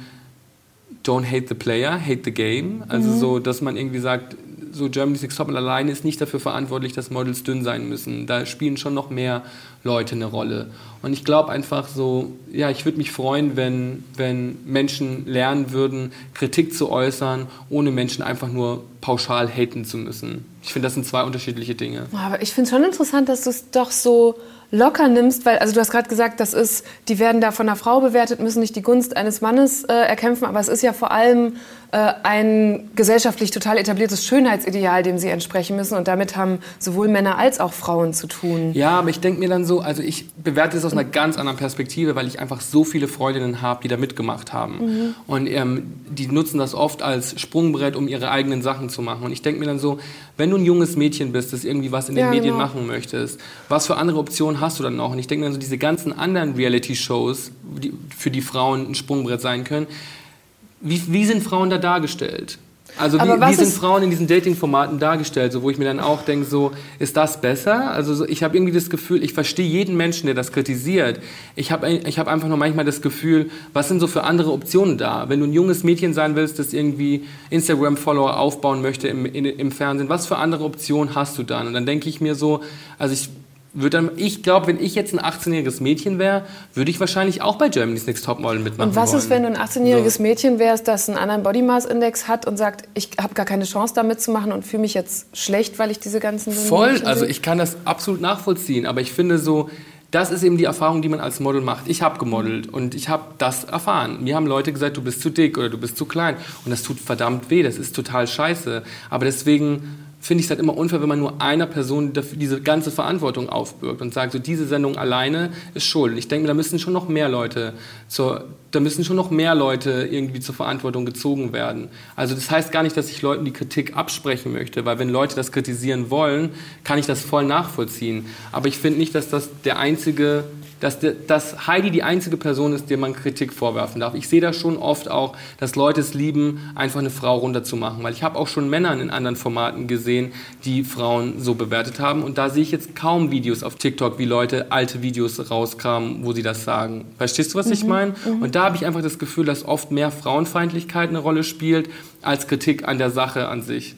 don't hate the player, hate the game. Also mhm. so, dass man irgendwie sagt, so Germany's Next Topmodel alleine ist nicht dafür verantwortlich, dass Models dünn sein müssen. Da spielen schon noch mehr Leute eine Rolle. Und ich glaube einfach so, ja, ich würde mich freuen, wenn, wenn Menschen lernen würden, Kritik zu äußern, ohne Menschen einfach nur pauschal haten zu müssen. Ich finde, das sind zwei unterschiedliche Dinge. Aber ich finde es schon interessant, dass du es doch so locker nimmst, weil, also du hast gerade gesagt, das ist, die werden da von einer Frau bewertet, müssen nicht die Gunst eines Mannes äh, erkämpfen, aber es ist ja vor allem äh, ein gesellschaftlich total etabliertes Schönheitsideal, dem sie entsprechen müssen und damit haben sowohl Männer als auch Frauen zu tun. Ja, aber ich denke mir dann so, also ich bewerte es aus einer ganz anderen Perspektive, weil ich einfach so viele Freundinnen habe, die da mitgemacht haben mhm. und ähm, die nutzen das oft als Sprungbrett, um ihre eigenen Sachen zu machen und ich denke mir dann so, wenn du ein junges Mädchen bist, das irgendwie was in den ja, Medien genau. machen möchtest, was für andere Optionen hast du dann noch? Und ich denke mir so, diese ganzen anderen Reality-Shows, für die Frauen ein Sprungbrett sein können, wie, wie sind Frauen da dargestellt? Also wie, wie sind Frauen in diesen Dating-Formaten dargestellt, so, wo ich mir dann auch denke, so, ist das besser? Also so, ich habe irgendwie das Gefühl, ich verstehe jeden Menschen, der das kritisiert. Ich habe ich hab einfach nur manchmal das Gefühl, was sind so für andere Optionen da? Wenn du ein junges Mädchen sein willst, das irgendwie Instagram-Follower aufbauen möchte im, in, im Fernsehen, was für andere Optionen hast du dann? Und dann denke ich mir so, also ich würde dann, ich glaube, wenn ich jetzt ein 18-jähriges Mädchen wäre, würde ich wahrscheinlich auch bei Germany's Next Topmodel mitmachen Und was wollen. ist, wenn du ein 18-jähriges so. Mädchen wärst, das einen anderen Body Mass Index hat und sagt, ich habe gar keine Chance da mitzumachen und fühle mich jetzt schlecht, weil ich diese ganzen Voll, also ich kann das absolut nachvollziehen, aber ich finde so, das ist eben die Erfahrung, die man als Model macht. Ich habe gemodelt und ich habe das erfahren. Mir haben Leute gesagt, du bist zu dick oder du bist zu klein und das tut verdammt weh, das ist total scheiße, aber deswegen finde ich es halt immer unfair, wenn man nur einer Person diese ganze Verantwortung aufbürgt und sagt, so diese Sendung alleine ist schuld. Ich denke, da müssen schon noch mehr Leute zur, da müssen schon noch mehr Leute irgendwie zur Verantwortung gezogen werden. Also das heißt gar nicht, dass ich Leuten die Kritik absprechen möchte, weil wenn Leute das kritisieren wollen, kann ich das voll nachvollziehen. Aber ich finde nicht, dass das der einzige dass, dass Heidi die einzige Person ist, der man Kritik vorwerfen darf. Ich sehe da schon oft auch, dass Leute es lieben, einfach eine Frau runterzumachen. Weil ich habe auch schon Männer in anderen Formaten gesehen, die Frauen so bewertet haben. Und da sehe ich jetzt kaum Videos auf TikTok, wie Leute alte Videos rauskramen, wo sie das sagen. Verstehst du, was mhm. ich meine? Mhm. Und da habe ich einfach das Gefühl, dass oft mehr Frauenfeindlichkeit eine Rolle spielt, als Kritik an der Sache an sich.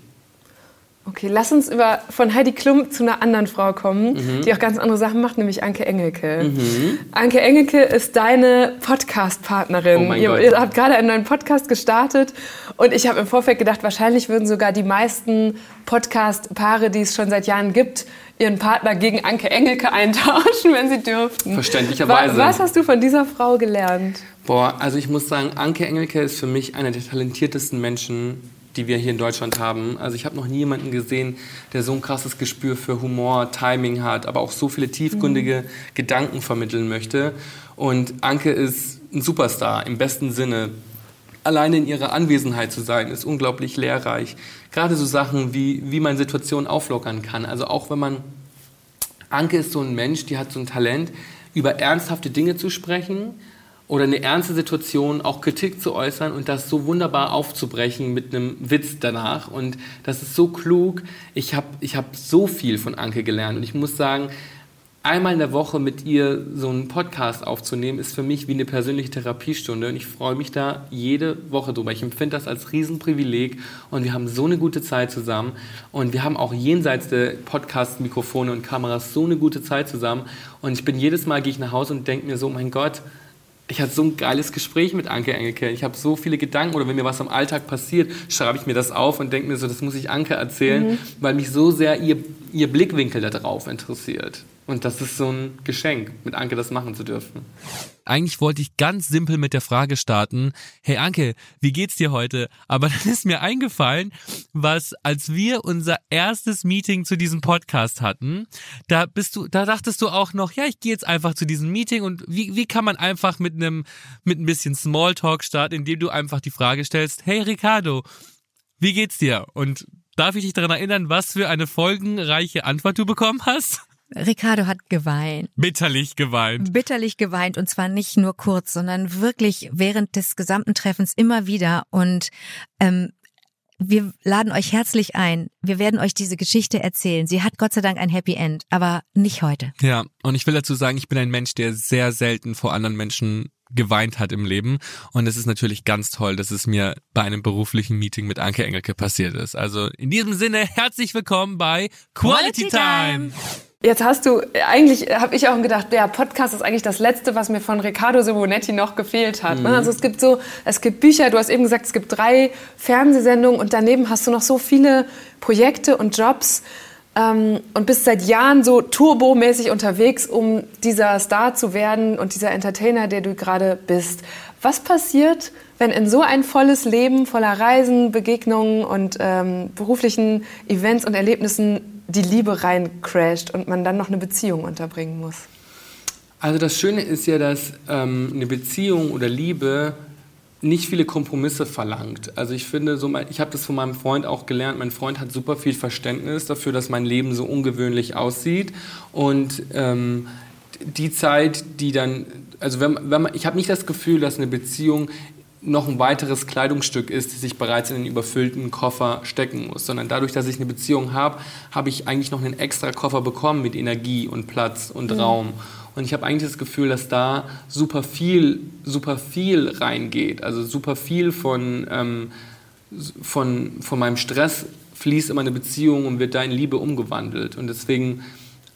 Okay, lass uns über, von Heidi Klum zu einer anderen Frau kommen, mhm. die auch ganz andere Sachen macht, nämlich Anke Engelke. Mhm. Anke Engelke ist deine Podcast-Partnerin. Oh ihr, ihr, habt gerade einen neuen Podcast gestartet und ich habe im Vorfeld gedacht, wahrscheinlich würden sogar die meisten Podcast-Paare, die es schon seit Jahren gibt, ihren Partner gegen Anke Engelke eintauschen, wenn sie dürften. Verständlicherweise. Was hast du von dieser Frau gelernt? Boah, also ich muss sagen, Anke Engelke ist für mich einer der talentiertesten Menschen, die wir hier in Deutschland haben. Also ich habe noch nie jemanden gesehen, der so ein krasses Gespür für Humor, Timing hat, aber auch so viele tiefgründige mhm. Gedanken vermitteln möchte. Und Anke ist ein Superstar im besten Sinne. Alleine in ihrer Anwesenheit zu sein, ist unglaublich lehrreich. Gerade so Sachen wie, wie man Situationen auflockern kann. Also auch wenn man, Anke ist so ein Mensch, die hat so ein Talent, über ernsthafte Dinge zu sprechen, oder eine ernste Situation auch Kritik zu äußern und das so wunderbar aufzubrechen mit einem Witz danach. Und das ist so klug. Ich habe ich hab so viel von Anke gelernt. Und ich muss sagen, einmal in der Woche mit ihr so einen Podcast aufzunehmen, ist für mich wie eine persönliche Therapiestunde. Und ich freue mich da jede Woche drüber. Ich empfinde das als Riesenprivileg. Und wir haben so eine gute Zeit zusammen. Und wir haben auch jenseits der Podcast-Mikrofone und Kameras so eine gute Zeit zusammen. Und ich bin jedes Mal, gehe ich nach Hause und denke mir so, mein Gott, ich hatte so ein geiles Gespräch mit Anke Engelke. Ich habe so viele Gedanken oder wenn mir was am Alltag passiert, schreibe ich mir das auf und denke mir so, das muss ich Anke erzählen, mhm. weil mich so sehr ihr, ihr Blickwinkel darauf interessiert. Und das ist so ein Geschenk, mit Anke das machen zu dürfen. Eigentlich wollte ich ganz simpel mit der Frage starten, hey Anke, wie geht's dir heute? Aber dann ist mir eingefallen, was als wir unser erstes Meeting zu diesem Podcast hatten, da bist du, da dachtest du auch noch, ja, ich gehe jetzt einfach zu diesem Meeting und wie, wie kann man einfach mit einem, mit ein bisschen Smalltalk starten, indem du einfach die Frage stellst, hey Ricardo, wie geht's dir? Und darf ich dich daran erinnern, was für eine folgenreiche Antwort du bekommen hast? Ricardo hat geweint. Bitterlich geweint. Bitterlich geweint und zwar nicht nur kurz, sondern wirklich während des gesamten Treffens immer wieder. Und ähm, wir laden euch herzlich ein. Wir werden euch diese Geschichte erzählen. Sie hat Gott sei Dank ein Happy End, aber nicht heute. Ja, und ich will dazu sagen, ich bin ein Mensch, der sehr selten vor anderen Menschen geweint hat im Leben. Und es ist natürlich ganz toll, dass es mir bei einem beruflichen Meeting mit Anke Engelke passiert ist. Also in diesem Sinne, herzlich willkommen bei Quality, Quality Time. Jetzt hast du, eigentlich habe ich auch gedacht, der Podcast ist eigentlich das Letzte, was mir von Riccardo Simonetti noch gefehlt hat. Ne? Mhm. Also es gibt so, es gibt Bücher, du hast eben gesagt, es gibt drei Fernsehsendungen und daneben hast du noch so viele Projekte und Jobs ähm, und bist seit Jahren so turbomäßig unterwegs, um dieser Star zu werden und dieser Entertainer, der du gerade bist. Was passiert, wenn in so ein volles Leben voller Reisen, Begegnungen und ähm, beruflichen Events und Erlebnissen die Liebe rein crasht und man dann noch eine Beziehung unterbringen muss? Also das Schöne ist ja, dass ähm, eine Beziehung oder Liebe nicht viele Kompromisse verlangt. Also ich finde, so ich habe das von meinem Freund auch gelernt. Mein Freund hat super viel Verständnis dafür, dass mein Leben so ungewöhnlich aussieht und ähm, die Zeit, die dann, also wenn, wenn man, ich habe nicht das Gefühl, dass eine Beziehung noch ein weiteres Kleidungsstück ist, das ich bereits in den überfüllten Koffer stecken muss, sondern dadurch, dass ich eine Beziehung habe, habe ich eigentlich noch einen extra Koffer bekommen mit Energie und Platz und mhm. Raum. Und ich habe eigentlich das Gefühl, dass da super viel, super viel reingeht. Also super viel von, ähm, von, von meinem Stress fließt in meine Beziehung und wird da in Liebe umgewandelt. Und deswegen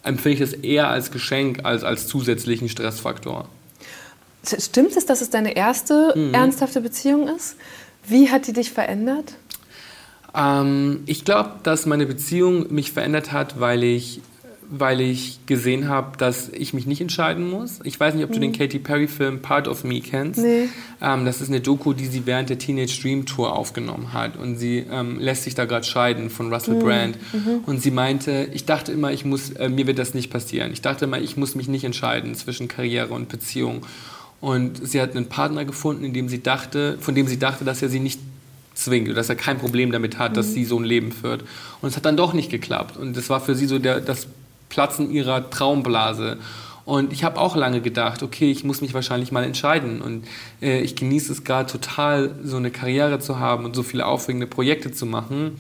empfinde ich das eher als Geschenk als als zusätzlichen Stressfaktor. Stimmt es, dass es deine erste mhm. ernsthafte Beziehung ist? Wie hat die dich verändert? Ähm, ich glaube, dass meine Beziehung mich verändert hat, weil ich, weil ich gesehen habe, dass ich mich nicht entscheiden muss. Ich weiß nicht, ob mhm. du den mhm. Katy Perry-Film Part of Me kennst. Nee. Ähm, das ist eine Doku, die sie während der Teenage Dream Tour aufgenommen hat. Und sie ähm, lässt sich da gerade scheiden von Russell mhm. Brand. Mhm. Und sie meinte, ich dachte immer, ich muss, äh, mir wird das nicht passieren. Ich dachte immer, ich muss mich nicht entscheiden zwischen Karriere und Beziehung. Und sie hat einen Partner gefunden, in dem sie dachte, von dem sie dachte, dass er sie nicht zwingt dass er kein Problem damit hat, mhm. dass sie so ein Leben führt. Und es hat dann doch nicht geklappt. Und das war für sie so der, das Platzen ihrer Traumblase. Und ich habe auch lange gedacht, okay, ich muss mich wahrscheinlich mal entscheiden. Und äh, ich genieße es gerade total, so eine Karriere zu haben und so viele aufregende Projekte zu machen.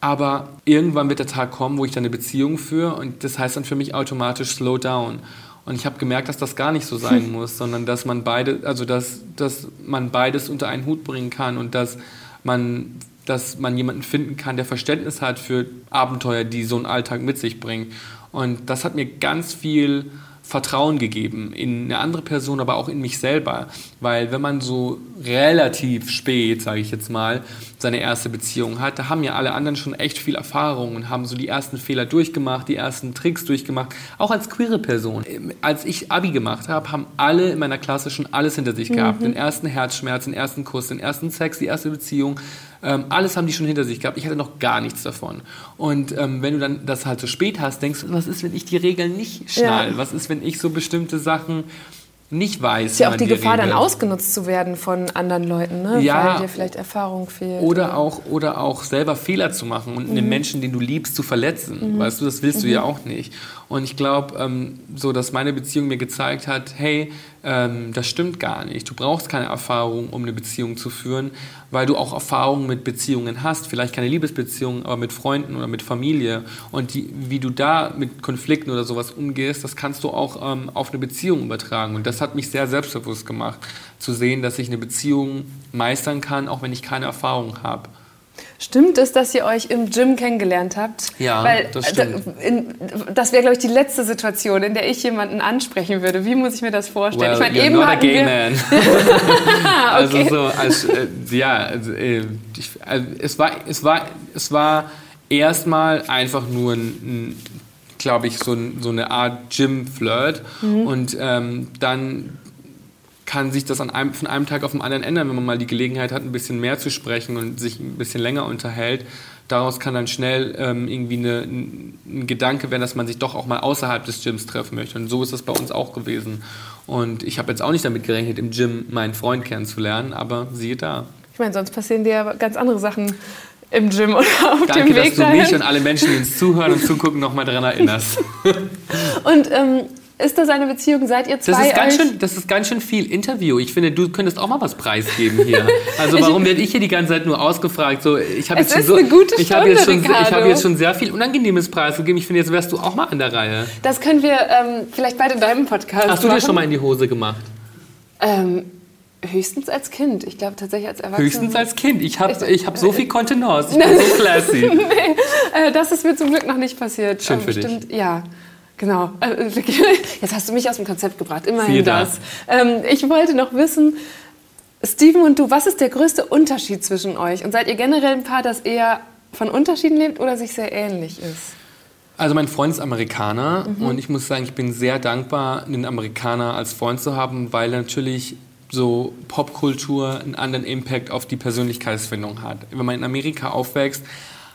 Aber irgendwann wird der Tag kommen, wo ich dann eine Beziehung führe und das heißt dann für mich automatisch Slow Down. Und ich habe gemerkt, dass das gar nicht so sein muss, sondern dass man beide, also dass, dass man beides unter einen Hut bringen kann und dass man dass man jemanden finden kann, der Verständnis hat für Abenteuer, die so ein Alltag mit sich bringt. Und das hat mir ganz viel Vertrauen gegeben in eine andere Person, aber auch in mich selber. Weil wenn man so relativ spät, sage ich jetzt mal, seine erste Beziehung hat, da haben ja alle anderen schon echt viel Erfahrung und haben so die ersten Fehler durchgemacht, die ersten Tricks durchgemacht. Auch als queere Person. Als ich Abi gemacht habe, haben alle in meiner Klasse schon alles hinter sich gehabt. Mhm. Den ersten Herzschmerz, den ersten Kuss, den ersten Sex, die erste Beziehung. Ähm, alles haben die schon hinter sich gehabt. Ich hatte noch gar nichts davon. Und ähm, wenn du dann das halt so spät hast, denkst du, was ist, wenn ich die Regeln nicht schnall? Ja. Was ist, wenn ich so bestimmte Sachen nicht weiß. Ist ja auch die, die Gefahr, regelt. dann ausgenutzt zu werden von anderen Leuten, ne? ja, weil dir vielleicht Erfahrung fehlt. Oder auch, oder auch selber Fehler zu machen und mhm. einen Menschen, den du liebst, zu verletzen. Mhm. Weißt du, das willst du ja mhm. auch nicht. Und ich glaube, ähm, so dass meine Beziehung mir gezeigt hat, hey, ähm, das stimmt gar nicht. Du brauchst keine Erfahrung, um eine Beziehung zu führen, weil du auch Erfahrungen mit Beziehungen hast. Vielleicht keine Liebesbeziehungen, aber mit Freunden oder mit Familie. Und die, wie du da mit Konflikten oder sowas umgehst, das kannst du auch ähm, auf eine Beziehung übertragen. Und das hat mich sehr selbstbewusst gemacht, zu sehen, dass ich eine Beziehung meistern kann, auch wenn ich keine Erfahrung habe. Stimmt es, dass ihr euch im Gym kennengelernt habt? Ja, Weil, das stimmt. Das wäre, glaube ich, die letzte Situation, in der ich jemanden ansprechen würde. Wie muss ich mir das vorstellen? Well, ich meine, eben not a gay man. also so, als, äh, ja, also, äh, ich, also, es war, es war, es war erstmal einfach nur ein, ein glaube ich, so, so, eine Art Gym-Flirt. Mhm. Und ähm, dann kann sich das einem, von einem Tag auf den anderen ändern, wenn man mal die Gelegenheit hat, ein bisschen mehr zu sprechen und sich ein bisschen länger unterhält. Daraus kann dann schnell ähm, irgendwie eine, ein Gedanke werden, dass man sich doch auch mal außerhalb des Gyms treffen möchte. Und so ist das bei uns auch gewesen. Und ich habe jetzt auch nicht damit gerechnet, im Gym meinen Freund kennenzulernen, aber siehe da. Ich meine, sonst passieren dir ja ganz andere Sachen im Gym oder auf Danke, dem Weg dass du mich und alle Menschen, die uns zuhören und zugucken, nochmal daran erinnerst. und ähm, ist das eine Beziehung? Seid ihr zwei? Das ist, ganz schön, das ist ganz schön viel Interview. Ich finde, du könntest auch mal was preisgeben hier. Also warum werde ich hier die ganze Zeit nur ausgefragt? So, ich habe jetzt, schon so, ich habe jetzt, schon, ich hab jetzt schon sehr viel Unangenehmes preisgegeben. Ich finde, jetzt wärst du auch mal an der Reihe. Das können wir ähm, vielleicht bald in deinem Podcast Hast du machen. dir schon mal in die Hose gemacht? Ähm, Höchstens als Kind. Ich glaube tatsächlich als Erwachsener. Höchstens als Kind. Ich habe ich hab so viel Kontenance. Ich bin so classy. nee, äh, das ist mir zum Glück noch nicht passiert. Schön für dich. Ja. Genau. Äh, jetzt hast du mich aus dem Konzept gebracht. Immerhin das. Ähm, ich wollte noch wissen, Steven und du, was ist der größte Unterschied zwischen euch? Und seid ihr generell ein Paar, das eher von Unterschieden lebt oder sich sehr ähnlich ist? Also mein Freund ist Amerikaner mhm. und ich muss sagen, ich bin sehr dankbar, einen Amerikaner als Freund zu haben, weil natürlich so Popkultur einen anderen Impact auf die Persönlichkeitsfindung hat. Wenn man in Amerika aufwächst,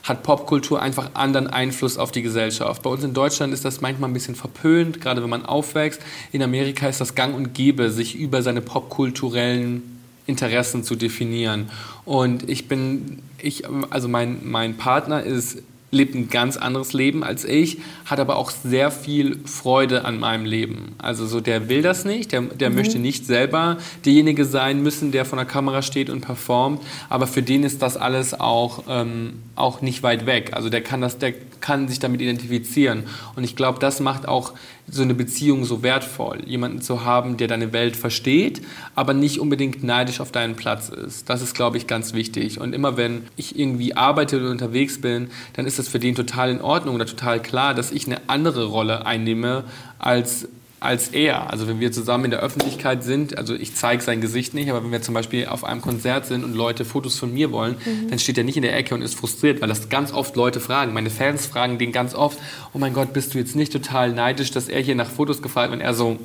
hat Popkultur einfach anderen Einfluss auf die Gesellschaft. Bei uns in Deutschland ist das manchmal ein bisschen verpönt, gerade wenn man aufwächst. In Amerika ist das gang und gäbe, sich über seine popkulturellen Interessen zu definieren. Und ich bin, ich, also mein, mein Partner ist lebt ein ganz anderes Leben als ich, hat aber auch sehr viel Freude an meinem Leben. Also so, der will das nicht, der, der mhm. möchte nicht selber derjenige sein müssen, der vor der Kamera steht und performt, aber für den ist das alles auch, ähm, auch nicht weit weg. Also der kann, das, der kann sich damit identifizieren. Und ich glaube, das macht auch so eine Beziehung so wertvoll, jemanden zu haben, der deine Welt versteht, aber nicht unbedingt neidisch auf deinen Platz ist. Das ist, glaube ich, ganz wichtig. Und immer wenn ich irgendwie arbeite oder unterwegs bin, dann ist das für den total in Ordnung oder total klar, dass ich eine andere Rolle einnehme als als er. Also wenn wir zusammen in der Öffentlichkeit sind, also ich zeige sein Gesicht nicht, aber wenn wir zum Beispiel auf einem Konzert sind und Leute Fotos von mir wollen, mhm. dann steht er nicht in der Ecke und ist frustriert, weil das ganz oft Leute fragen. Meine Fans fragen den ganz oft, oh mein Gott, bist du jetzt nicht total neidisch, dass er hier nach Fotos gefragt wird? Und er so,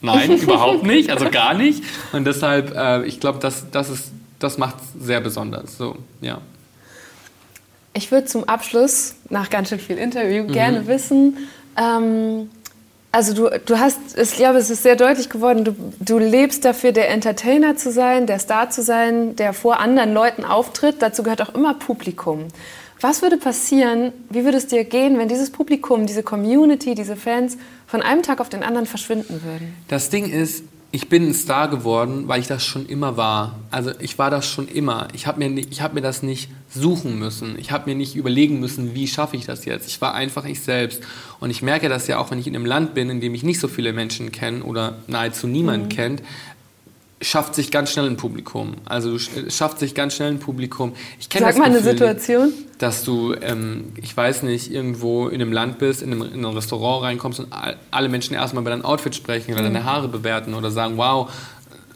nein, überhaupt nicht, also gar nicht. Und deshalb, äh, ich glaube, das, das, ist, das macht es sehr besonders. So, ja. Ich würde zum Abschluss, nach ganz schön viel Interview, mhm. gerne wissen, ähm, also du, du hast, ich glaube, es ist sehr deutlich geworden, du, du lebst dafür, der Entertainer zu sein, der Star zu sein, der vor anderen Leuten auftritt. Dazu gehört auch immer Publikum. Was würde passieren, wie würde es dir gehen, wenn dieses Publikum, diese Community, diese Fans von einem Tag auf den anderen verschwinden würden? Das Ding ist, ich bin ein Star geworden, weil ich das schon immer war. Also ich war das schon immer. Ich habe mir, hab mir das nicht suchen müssen. Ich habe mir nicht überlegen müssen, wie schaffe ich das jetzt. Ich war einfach ich selbst. Und ich merke das ja auch, wenn ich in einem Land bin, in dem ich nicht so viele Menschen kenne oder nahezu niemand mhm. kennt, schafft sich ganz schnell ein Publikum. Also schafft sich ganz schnell ein Publikum. Ich kenne Sag das mal eine Gefühl, Situation. dass du, ähm, ich weiß nicht, irgendwo in einem Land bist, in, einem, in ein Restaurant reinkommst und all- alle Menschen erstmal über dein Outfit sprechen oder deine Haare bewerten oder sagen, wow,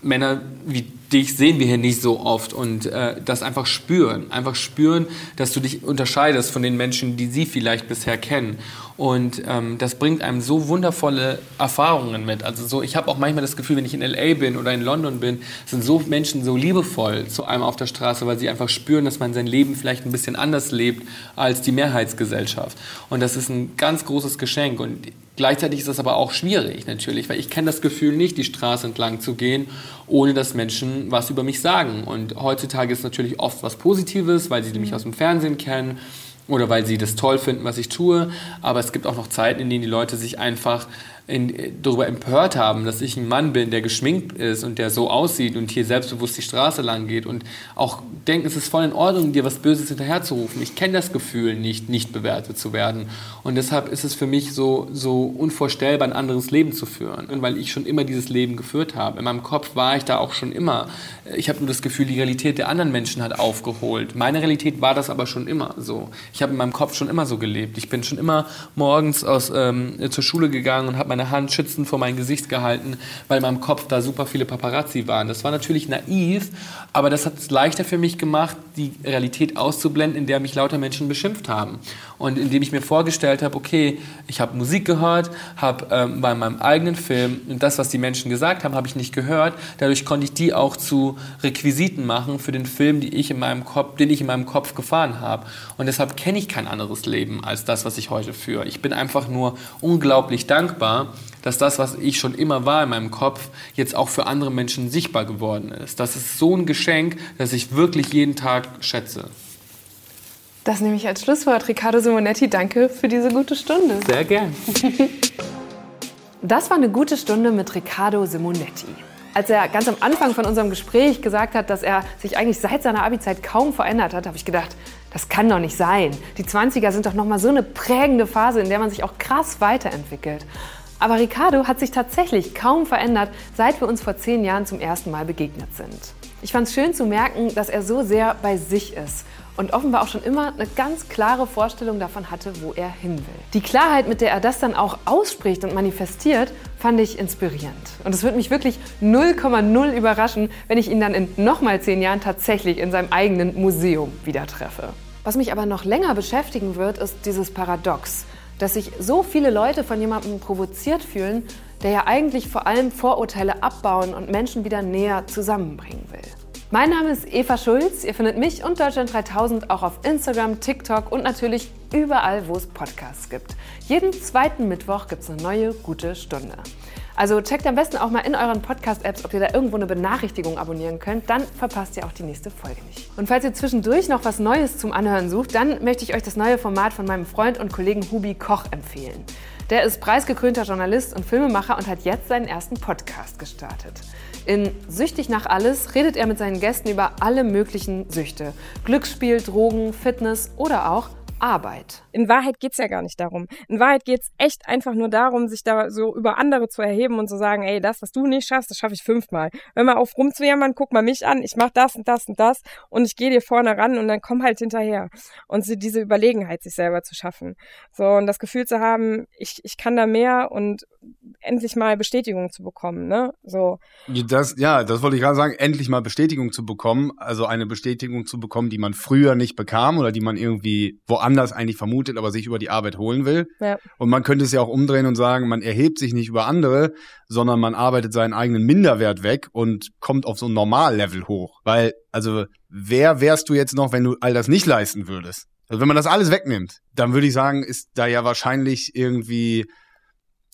Männer wie dich sehen wir hier nicht so oft und äh, das einfach spüren. Einfach spüren, dass du dich unterscheidest von den Menschen, die sie vielleicht bisher kennen. Und ähm, das bringt einem so wundervolle Erfahrungen mit. Also so, ich habe auch manchmal das Gefühl, wenn ich in LA bin oder in London bin, sind so Menschen so liebevoll zu einem auf der Straße, weil sie einfach spüren, dass man sein Leben vielleicht ein bisschen anders lebt als die Mehrheitsgesellschaft. Und das ist ein ganz großes Geschenk. Und Gleichzeitig ist das aber auch schwierig natürlich, weil ich kenne das Gefühl nicht, die Straße entlang zu gehen, ohne dass Menschen was über mich sagen. Und heutzutage ist natürlich oft was Positives, weil sie mich aus dem Fernsehen kennen oder weil sie das toll finden, was ich tue. Aber es gibt auch noch Zeiten, in denen die Leute sich einfach in, darüber empört haben, dass ich ein Mann bin, der geschminkt ist und der so aussieht und hier selbstbewusst die Straße lang geht und auch denken, es ist voll in Ordnung, dir was Böses hinterherzurufen. Ich kenne das Gefühl nicht, nicht bewertet zu werden. Und deshalb ist es für mich so, so unvorstellbar, ein anderes Leben zu führen. Und weil ich schon immer dieses Leben geführt habe. In meinem Kopf war ich da auch schon immer. Ich habe nur das Gefühl, die Realität der anderen Menschen hat aufgeholt. Meine Realität war das aber schon immer so. Ich habe in meinem Kopf schon immer so gelebt. Ich bin schon immer morgens aus, ähm, zur Schule gegangen und habe meine Hand schützend vor mein Gesicht gehalten, weil in meinem Kopf da super viele Paparazzi waren. Das war natürlich naiv, aber das hat es leichter für mich gemacht, die Realität auszublenden, in der mich lauter Menschen beschimpft haben. Und indem ich mir vorgestellt habe, okay, ich habe Musik gehört, habe ähm, bei meinem eigenen Film und das, was die Menschen gesagt haben, habe ich nicht gehört. Dadurch konnte ich die auch zu Requisiten machen für den Film, die ich in meinem Kopf, den ich in meinem Kopf gefahren habe. Und deshalb kenne ich kein anderes Leben als das, was ich heute führe. Ich bin einfach nur unglaublich dankbar, dass das, was ich schon immer war in meinem Kopf, jetzt auch für andere Menschen sichtbar geworden ist. Das ist so ein Geschenk, das ich wirklich jeden Tag schätze. Das nehme ich als Schlusswort. Riccardo Simonetti, danke für diese gute Stunde. Sehr gern. Das war eine gute Stunde mit Riccardo Simonetti. Als er ganz am Anfang von unserem Gespräch gesagt hat, dass er sich eigentlich seit seiner Abi-Zeit kaum verändert hat, habe ich gedacht, das kann doch nicht sein. Die 20er sind doch noch mal so eine prägende Phase, in der man sich auch krass weiterentwickelt. Aber Riccardo hat sich tatsächlich kaum verändert, seit wir uns vor zehn Jahren zum ersten Mal begegnet sind. Ich fand es schön zu merken, dass er so sehr bei sich ist und offenbar auch schon immer eine ganz klare Vorstellung davon hatte, wo er hin will. Die Klarheit, mit der er das dann auch ausspricht und manifestiert, fand ich inspirierend. Und es würde mich wirklich 0,0 überraschen, wenn ich ihn dann in nochmal zehn Jahren tatsächlich in seinem eigenen Museum wieder treffe. Was mich aber noch länger beschäftigen wird, ist dieses Paradox, dass sich so viele Leute von jemandem provoziert fühlen, der ja eigentlich vor allem Vorurteile abbauen und Menschen wieder näher zusammenbringen will. Mein Name ist Eva Schulz. Ihr findet mich und Deutschland 3000 auch auf Instagram, TikTok und natürlich überall, wo es Podcasts gibt. Jeden zweiten Mittwoch gibt es eine neue gute Stunde. Also checkt am besten auch mal in euren Podcast-Apps, ob ihr da irgendwo eine Benachrichtigung abonnieren könnt. Dann verpasst ihr auch die nächste Folge nicht. Und falls ihr zwischendurch noch was Neues zum Anhören sucht, dann möchte ich euch das neue Format von meinem Freund und Kollegen Hubi Koch empfehlen. Der ist preisgekrönter Journalist und Filmemacher und hat jetzt seinen ersten Podcast gestartet. In Süchtig nach alles redet er mit seinen Gästen über alle möglichen Süchte. Glücksspiel, Drogen, Fitness oder auch Arbeit. In Wahrheit geht's ja gar nicht darum. In Wahrheit geht's echt einfach nur darum, sich da so über andere zu erheben und zu sagen, ey, das, was du nicht schaffst, das schaffe ich fünfmal. Wenn man auf rumzujammern, guck mal mich an, ich mach das und das und das und ich gehe dir vorne ran und dann komm halt hinterher. Und so diese Überlegenheit, sich selber zu schaffen. So, und das Gefühl zu haben, ich, ich kann da mehr und endlich mal Bestätigung zu bekommen, ne? So. Das, ja, das wollte ich gerade sagen, endlich mal Bestätigung zu bekommen, also eine Bestätigung zu bekommen, die man früher nicht bekam oder die man irgendwie woanders eigentlich vermutet, aber sich über die Arbeit holen will. Ja. Und man könnte es ja auch umdrehen und sagen, man erhebt sich nicht über andere, sondern man arbeitet seinen eigenen Minderwert weg und kommt auf so ein Normallevel hoch. Weil, also, wer wärst du jetzt noch, wenn du all das nicht leisten würdest? Also, wenn man das alles wegnimmt, dann würde ich sagen, ist da ja wahrscheinlich irgendwie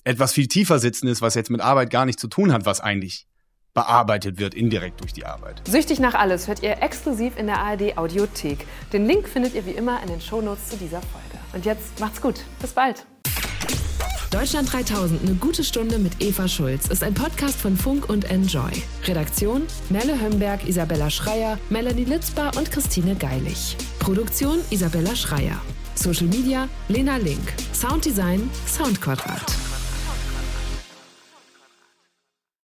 etwas viel tiefer sitzendes, was jetzt mit Arbeit gar nichts zu tun hat, was eigentlich bearbeitet wird, indirekt durch die Arbeit. Süchtig nach alles hört ihr exklusiv in der ARD Audiothek. Den Link findet ihr wie immer in den Shownotes zu dieser Folge. Und jetzt macht's gut. Bis bald. Deutschland 3000, eine gute Stunde mit Eva Schulz, ist ein Podcast von Funk und Enjoy. Redaktion: Melle Hömberg, Isabella Schreier, Melanie Litzbar und Christine Geilig. Produktion: Isabella Schreier. Social Media: Lena Link. Sounddesign: Soundquadrat.